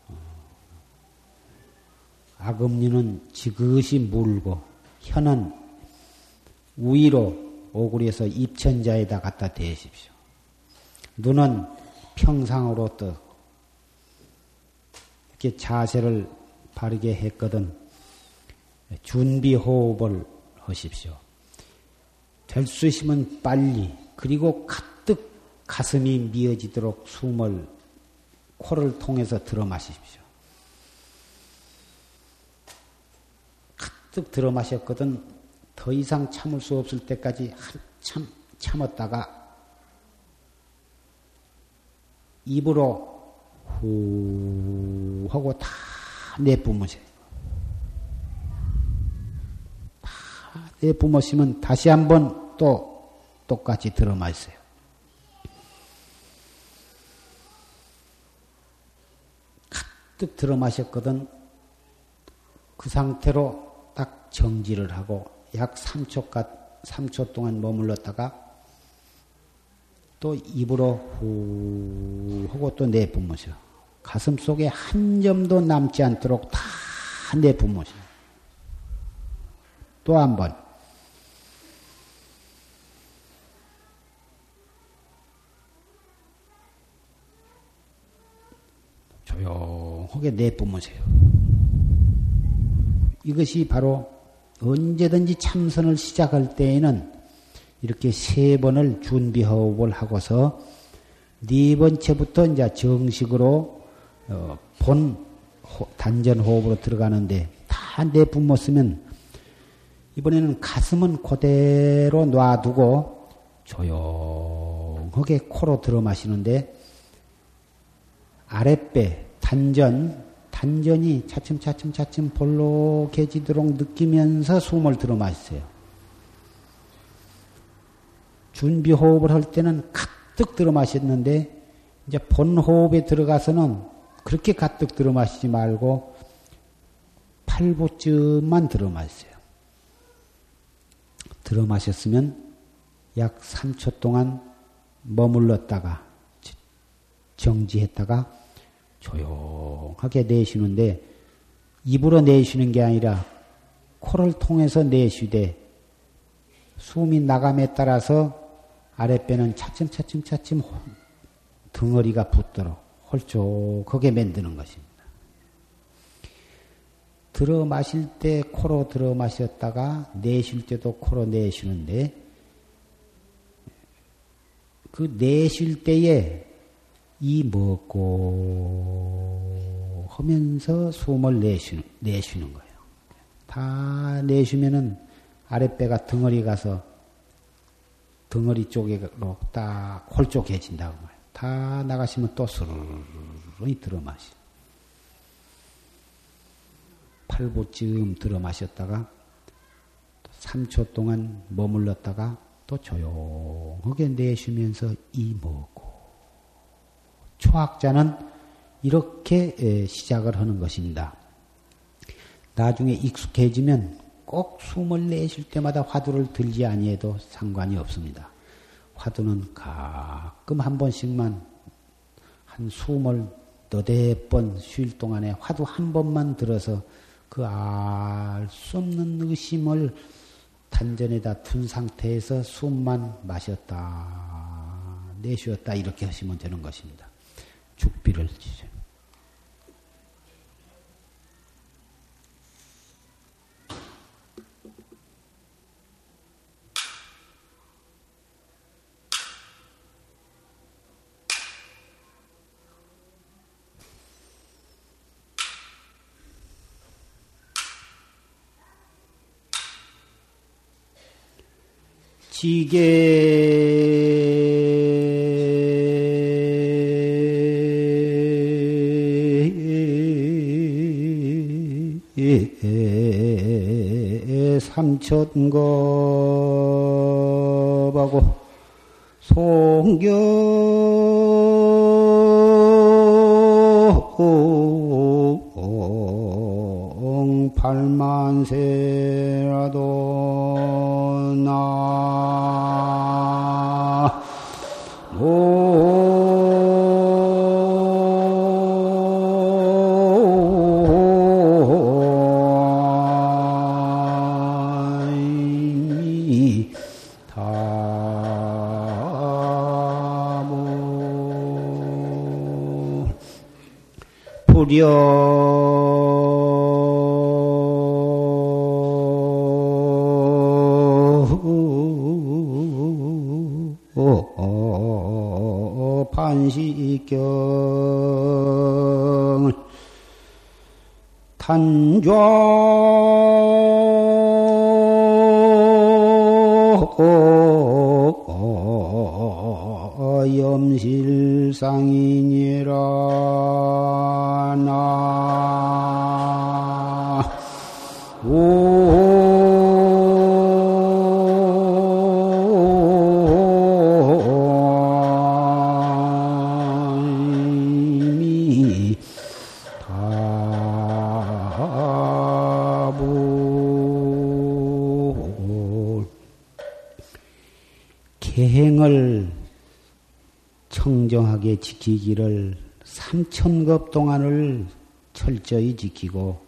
어, 악음리는 지그시 물고 혀는 위로 오구리에서 입천자에다 갖다 대십시오. 눈은 평상으로 떠 이렇게 자세를 바르게 했거든 준비 호흡을 하십시오. 될 수 있으면 빨리 그리고 가슴이 미어지도록 숨을 코를 통해서 들어 마십시오. 가득 들어 마셨거든 더 이상 참을 수 없을 때까지 한참 참았다가 입으로 후 하고 다 내뿜으세요. 다 내뿜으시면 다시 한번 또 똑같이 들어 마세요. 가득 들어 마셨거든 그 상태로 딱 정지를 하고 약 3초, 3초 동안 머물렀다가 또 입으로 후 하고 또 내뿜으셔. 가슴 속에 한 점도 남지 않도록 다 내뿜으셔. 또 한 번. 조용하게 내뿜으세요. 이것이 바로 언제든지 참선을 시작할 때에는 이렇게 세 번을 준비 호흡을 하고서 네 번째부터 이제 정식으로 어, 본 단전 호흡으로 들어가는데 다 내뿜었으면 이번에는 가슴은 그대로 놔두고 조용하게 코로 들어 마시는데 아랫배 단전 단전이 차츰차츰 차츰 볼록해지도록 느끼면서 숨을 들어 마시세요. 준비 호흡을 할 때는 가득 들어 마셨는데 이제 본 호흡에 들어가서는 그렇게 가득 들어 마시지 말고 8부쯤만 들어 마세요. 들어 마셨으면 약 3초 동안 머물렀다가 정지했다가 조용하게 내쉬는데 입으로 내쉬는 게 아니라 코를 통해서 내쉬되 숨이 나감에 따라서 아랫배는 차츰차츰 차츰 덩어리가 붙도록 홀쭉하게 만드는 것입니다. 들어 마실 때 코로 들어 마셨다가 내쉴 때도 코로 내쉬는데 그 내쉴 때에 이 먹고 하면서 숨을 내쉬는, 내쉬는 거예요. 다 내쉬면은 아랫배가 덩어리 가서 덩어리 쪽으로 딱 홀쭉해진다고 말이에요. 다 나가시면 또 스르르르 들어 마시. 8부쯤 들어 마셨다가 3초 동안 머물렀다가 또 조용하게 내쉬면서 이 먹고 초학자는 이렇게 시작을 하는 것입니다. 나중에 익숙해지면 꼭 숨을 내쉴 때마다 화두를 들지 아니해도 상관이 없습니다. 화두는 가끔 한 번씩만 한 숨을 너댓 번 쉴 동안에 화두 한 번만 들어서 그 알 수 없는 의심을 단전에다 둔 상태에서 숨만 마셨다 내쉬었다 이렇게 하시면 되는 것입니다. 죽비를 지죠. 지게 삼천겁하고 송경 청정하게 지키기를 삼천급 동안을 철저히 지키고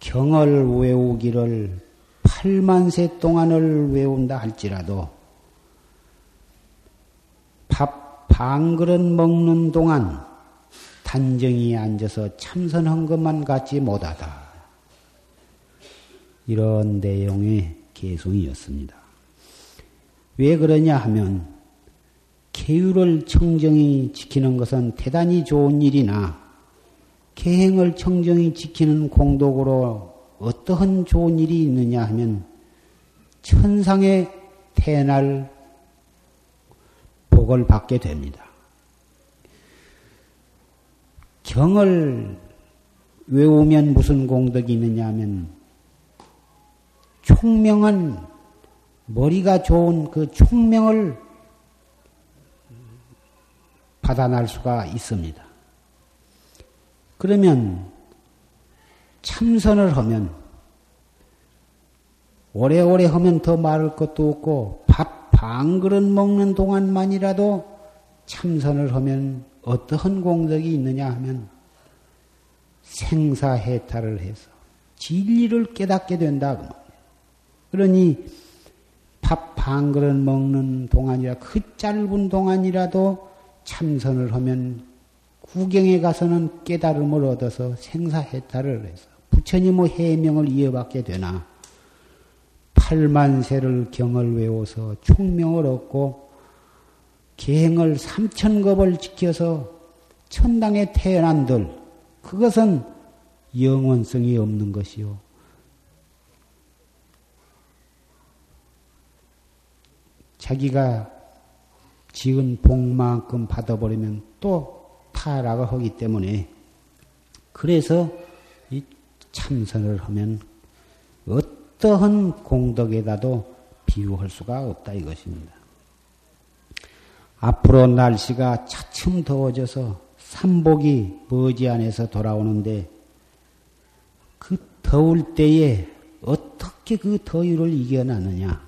경을 외우기를 8만 세 동안을 외운다 할지라도 밥 반 그릇 먹는 동안 단정히 앉아서 참선한 것만 갖지 못하다. 이런 내용의 개송이었습니다. 왜 그러냐 하면 계율을 청정히 지키는 것은 대단히 좋은 일이나 계행을 청정히 지키는 공덕으로 어떠한 좋은 일이 있느냐 하면 천상에 태어날 복을 받게 됩니다. 경을 외우면 무슨 공덕이 있느냐 하면 총명한 머리가 좋은 그 총명을 받아날 수가 있습니다. 그러면 참선을 하면 오래오래 하면 더 말할 것도 없고 밥 반 그릇 먹는 동안만이라도 참선을 하면 어떠한 공덕이 있느냐 하면 생사해탈을 해서 진리를 깨닫게 된다 그 그러니 밥 반 그릇 먹는 동안이라 그 짧은 동안이라도 참선을 하면 구경에 가서는 깨달음을 얻어서 생사해탈을 해서 부처님의 해명을 이어받게 되나 8만 세를 경을 외워서 총명을 얻고 계행을 3천겁을 지켜서 천당에 태어난들 그것은 영원성이 없는 것이요. 자기가 지은 복만큼 받아버리면 또 타락을 하기 때문에 그래서 이 참선을 하면 어떠한 공덕에다도 비유할 수가 없다 이것입니다. 앞으로 날씨가 차츰 더워져서 삼복이 머지않아서 돌아오는데 그 더울 때에 어떻게 그 더위를 이겨나느냐?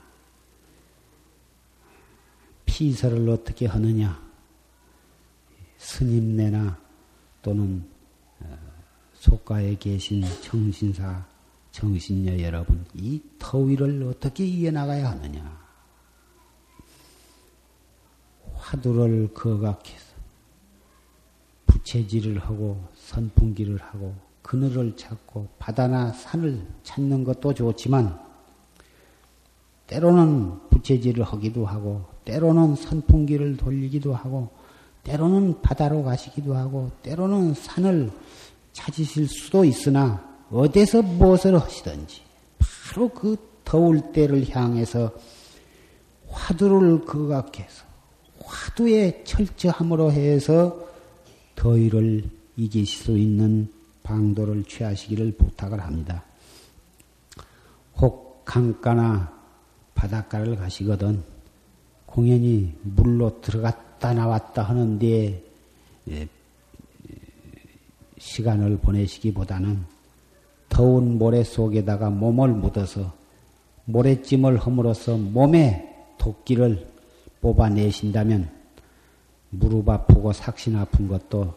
피설을 어떻게 하느냐? 스님네나 또는 어, 속가에 계신 정신사, 정신녀 여러분, 이 더위를 어떻게 이겨나가야 하느냐? 화두를 거각해서 부채질을 하고 선풍기를 하고 그늘을 찾고 바다나 산을 찾는 것도 좋지만 때로는 부채질을 하기도 하고 때로는 선풍기를 돌리기도 하고 때로는 바다로 가시기도 하고 때로는 산을 찾으실 수도 있으나 어디서 무엇을 하시든지 바로 그 더울 때를 향해서 화두를 거각해서 화두의 철저함으로 해서 더위를 이기실 수 있는 방도를 취하시기를 부탁을 합니다. 혹 강가나 바닷가를 가시거든 공연히 물로 들어갔다 나왔다 하는데 예, 시간을 보내시기보다는 더운 모래 속에다가 몸을 묻어서 모래찜을 허물어서 몸에 도끼를 뽑아내신다면 무릎 아프고 삭신 아픈 것도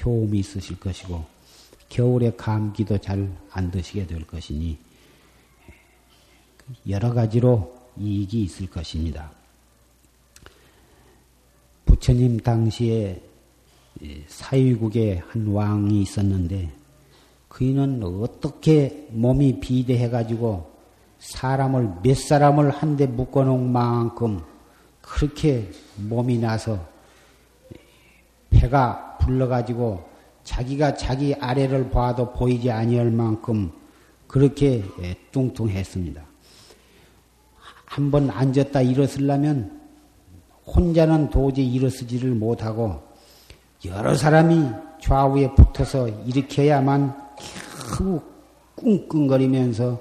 효험이 있으실 것이고 겨울에 감기도 잘 안 드시게 될 것이니 여러 가지로 이익이 있을 것입니다. 부처님 당시에 사위국에 한 왕이 있었는데 그이는 어떻게 몸이 비대해 가지고 사람을 몇 사람을 한대 묶어 놓은 만큼 그렇게 몸이 나서 배가 불러 가지고 자기가 자기 아래를 봐도 보이지 아니할 만큼 그렇게 뚱뚱했습니다. 한번 앉았다 일어서려면 혼자는 도저히 일어서지를 못하고 여러 사람이 좌우에 붙어서 일으켜야만 겨우 꿍꿍거리면서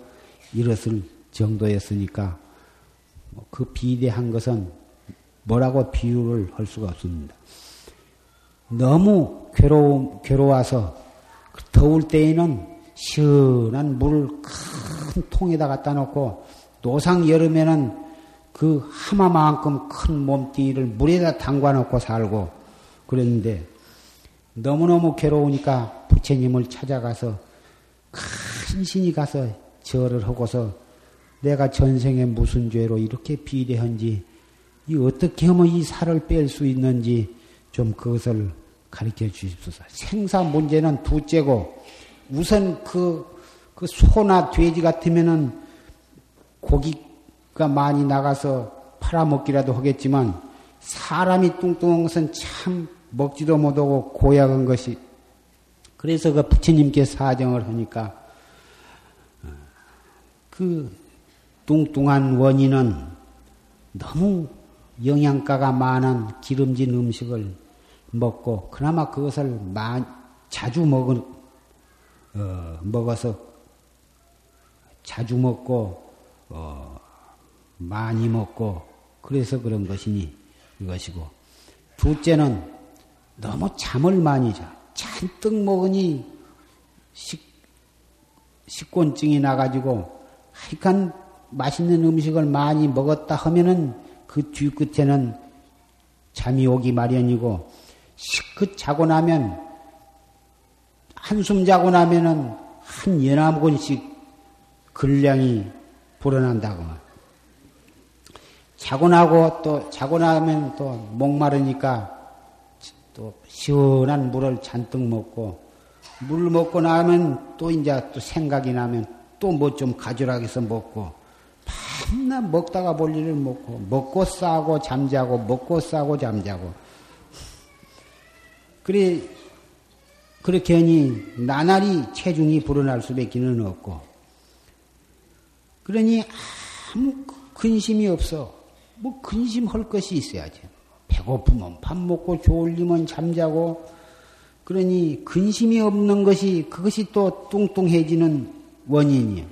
일어설 정도였으니까 뭐그 비대한 것은 뭐라고 비유를 할 수가 없습니다. 너무 괴로워, 괴로워서 그 더울 때에는 시원한 물을 큰 통에다 갖다 놓고 노상 여름에는 그 하마만큼 큰 몸뚱이를 물에다 담가놓고 살고 그랬는데 너무너무 괴로우니까 부처님을 찾아가서 간신히 가서 절을 하고서 내가 전생에 무슨 죄로 이렇게 비대한지 이 어떻게 하면 이 살을 뺄 수 있는지 좀 그것을 가르쳐 주십소서. 생사 문제는 둘째고 우선 그, 그 소나 돼지 같으면은 고기 가 많이 나가서 팔아먹기라도 하겠지만 사람이 뚱뚱한 것은 참 먹지도 못하고 고약한 것이. 그래서 그 부처님께 사정을 하니까 어, 그 뚱뚱한 원인은 너무 영양가가 많은 기름진 음식을 먹고 그나마 그것을 마, 자주 먹은 어, 먹어서 자주 먹고 어, 많이 먹고 그래서 그런 것이니 이것이고 둘째는 너무 잠을 많이 자 잔뜩 먹으니 식, 식곤증이 나가지고 하여간 맛있는 음식을 많이 먹었다 하면은 그 뒤끝에는 잠이 오기 마련이고 시끗 자고 나면 한숨 자고 나면은 한 연암 권씩 근량이 불어난다고. 자고 나고 또 자고 나면 또 목마르니까 또 시원한 물을 잔뜩 먹고 물 먹고 나면 또 이제 또 생각이 나면 또 뭐 좀 가져라 해서 먹고 밤낮 먹다가 볼 일을 먹고 먹고 싸고 잠자고 먹고 싸고 잠자고. 그래 그렇게 하니 나날이 체중이 불어날 수밖에는 없고. 그러니 아무 근심이 없어 뭐 근심할 것이 있어야지. 배고프면 밥 먹고 졸리면 잠자고. 그러니 근심이 없는 것이 그것이 또 뚱뚱해지는 원인이에요.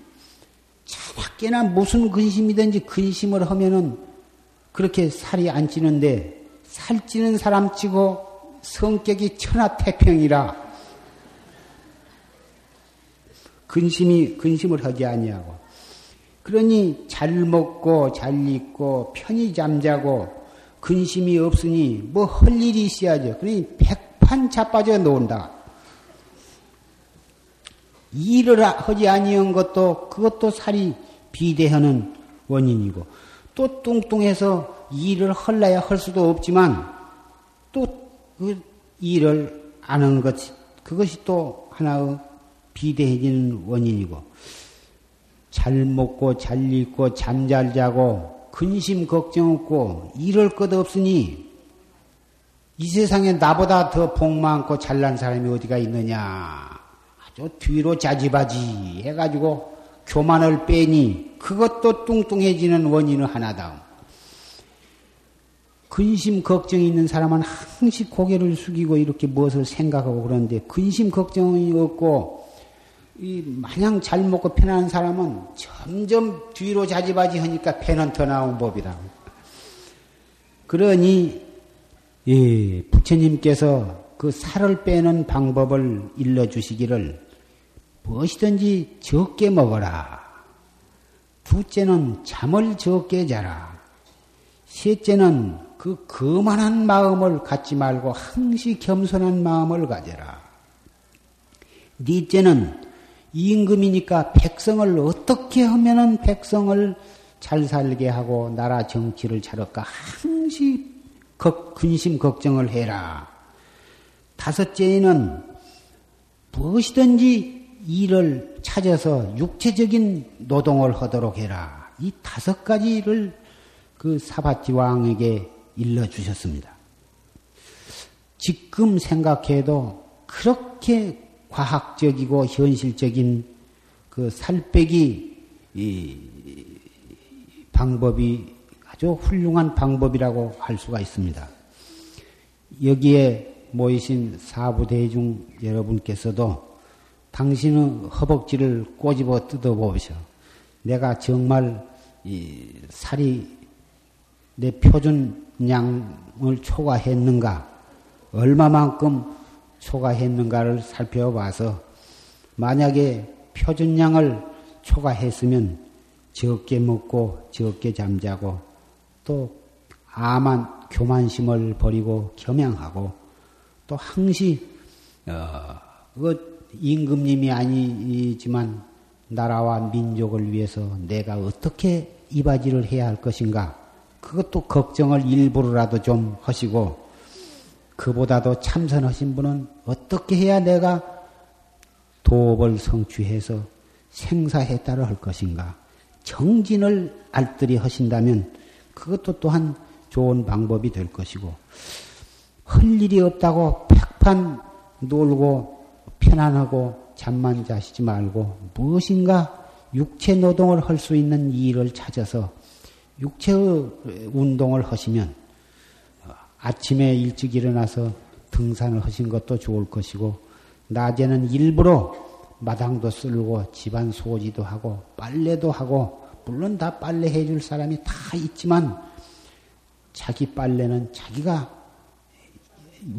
차갑게나 무슨 근심이든지 근심을 하면은 그렇게 살이 안 찌는데 살 찌는 사람 치고 성격이 천하태평이라. 근심이 근심을 하지 아니하고 그러니 잘 먹고 잘 입고 편히 잠자고 근심이 없으니 뭐 할 일이 있어야죠. 그러니 백판 자빠져 놓은다. 일을 하지 아니한 것도 그것도 살이 비대하는 원인이고 또 뚱뚱해서 일을 할래야 할 수도 없지만 또 그 일을 안 하는 것 그것이 또 하나의 비대해지는 원인이고 잘 먹고 잘 입고 잠 잘 자고 근심 걱정 없고 이럴 것 없으니 이 세상에 나보다 더 복 많고 잘난 사람이 어디가 있느냐 저 뒤로 자지바지 해가지고 교만을 빼니 그것도 뚱뚱해지는 원인은 하나다. 근심 걱정이 있는 사람은 항시 고개를 숙이고 이렇게 무엇을 생각하고 그러는데 근심 걱정이 없고 이 마냥 잘 먹고 편안한 사람은 점점 뒤로 자지바지 하니까 배는 더 나온 법이다. 그러니 예, 부처님께서 그 살을 빼는 방법을 일러주시기를 무엇이든지 적게 먹어라. 둘째는 잠을 적게 자라. 셋째는 그 거만한 마음을 갖지 말고 항시 겸손한 마음을 가져라. 넷째는 임금이니까 백성을 어떻게 하면은 백성을 잘 살게 하고 나라 정치를 잘할까 항시 근심 걱정을 해라. 다섯째는 무엇이든지 일을 찾아서 육체적인 노동을 하도록 해라. 이 다섯 가지를 그 사바티 왕에게 일러 주셨습니다. 지금 생각해도 그렇게 과학적이고 현실적인 그 살빼기 방법이 아주 훌륭한 방법이라고 할 수가 있습니다. 여기에 모이신 사부대중 여러분께서도 당신의 허벅지를 꼬집어 뜯어보셔. 내가 정말 이 살이 내 표준 양을 초과했는가, 얼마만큼 초과했는가를 살펴봐서 만약에 표준량을 초과했으면 적게 먹고 적게 잠자고 또 아만 교만심을 버리고 겸양하고 또 항시 어, 그 임금님이 아니지만 나라와 민족을 위해서 내가 어떻게 이바지를 해야 할 것인가? 그것도 걱정을 일부러라도 좀 하시고 그보다도 참선하신 분은 어떻게 해야 내가 도업을 성취해서 생사해탈을 할 것인가? 정진을 알뜰히 하신다면 그것도 또한 좋은 방법이 될 것이고 할 일이 없다고 백판 놀고 편안하고 잠만 자시지 말고 무엇인가 육체 노동을 할 수 있는 일을 찾아서 육체의 운동을 하시면 아침에 일찍 일어나서 등산을 하신 것도 좋을 것이고 낮에는 일부러 마당도 쓸고 집안 소지도 하고 빨래도 하고 물론 다 빨래 해줄 사람이 다 있지만 자기 빨래는 자기가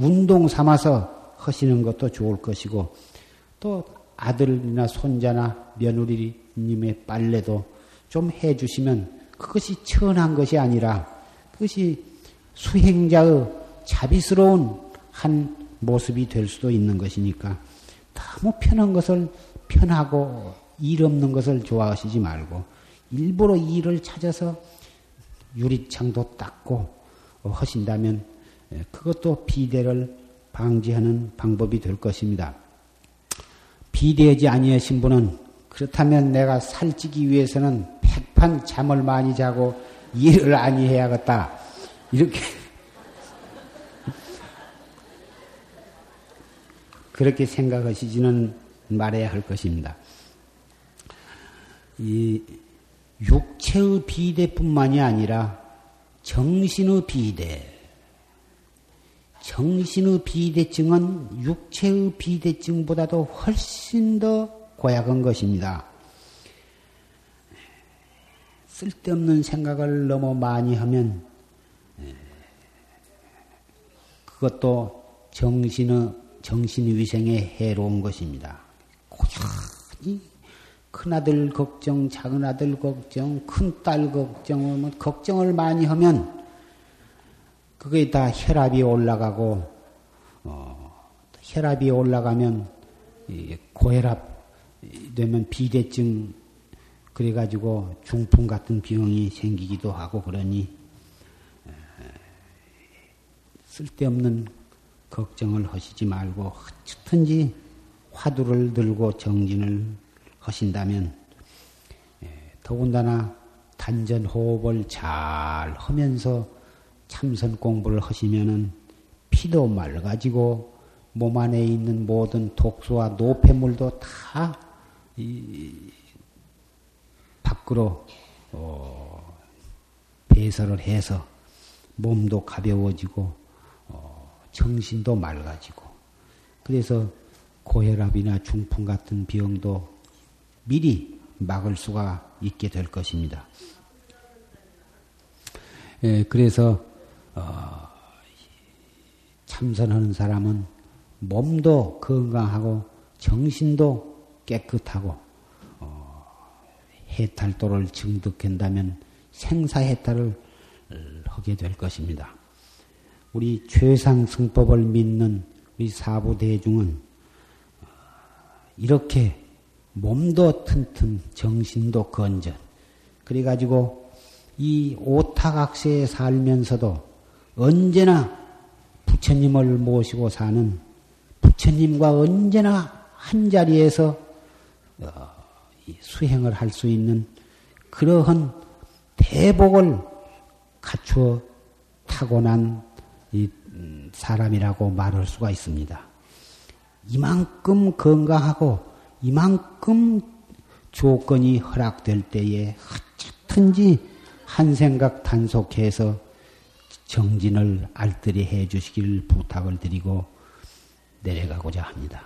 운동 삼아서 하시는 것도 좋을 것이고 또 아들이나 손자나 며느리님의 빨래도 좀 해주시면 그것이 천한 것이 아니라 그것이 수행자의 자비스러운 한 모습이 될 수도 있는 것이니까 너무 편한 것을 편하고 일 없는 것을 좋아하시지 말고 일부러 일을 찾아서 유리창도 닦고 하신다면 예, 그것도 비대를 방지하는 방법이 될 것입니다. 비대하지 아니하신 분은 그렇다면 내가 살찌기 위해서는 백판 잠을 많이 자고 일을 아니 해야겠다. 이렇게 그렇게 생각하시지는 말해야 할 것입니다. 이 육체의 비대뿐만이 아니라 정신의 비대, 정신의 비대증은 육체의 비대증보다도 훨씬 더 고약한 것입니다. 쓸데없는 생각을 너무 많이 하면 그것도 정신의 정신위생에 해로운 것입니다. 고연히 큰아들 걱정, 작은아들 걱정, 큰딸 걱정, 뭐 걱정을 많이 하면 그게 다 혈압이 올라가고 어, 혈압이 올라가면 고혈압 되면 비대증 그래가지고 중풍 같은 병이 생기기도 하고 그러니 쓸데없는 걱정을 하시지 말고 어쨌든지 화두를 들고 정진을 하신다면 예, 더군다나 단전 호흡을 잘 하면서 참선 공부를 하시면은 피도 맑아지고 몸 안에 있는 모든 독소와 노폐물도 다 밖으로 어, 배설을 해서 몸도 가벼워지고 정신도 맑아지고 그래서 고혈압이나 중풍 같은 병도 미리 막을 수가 있게 될 것입니다. 예, 그래서 어, 참선하는 사람은 몸도 건강하고 정신도 깨끗하고 어, 해탈도를 증득한다면 생사해탈을 하게 될 것입니다. 우리 최상 승법을 믿는 우리 사부 대중은 이렇게 몸도 튼튼, 정신도 건전. 그래가지고 이 오타각세에 살면서도 언제나 부처님을 모시고 사는 부처님과 언제나 한 자리에서 어, 수행을 할 수 있는 그러한 대복을 갖추어 타고난 사람이라고 말할 수가 있습니다. 이만큼 건강하고 이만큼 조건이 허락될 때에 어쨌든지 한 생각 단속해서 정진을 알뜰히 해 주시길 부탁을 드리고 내려가고자 합니다.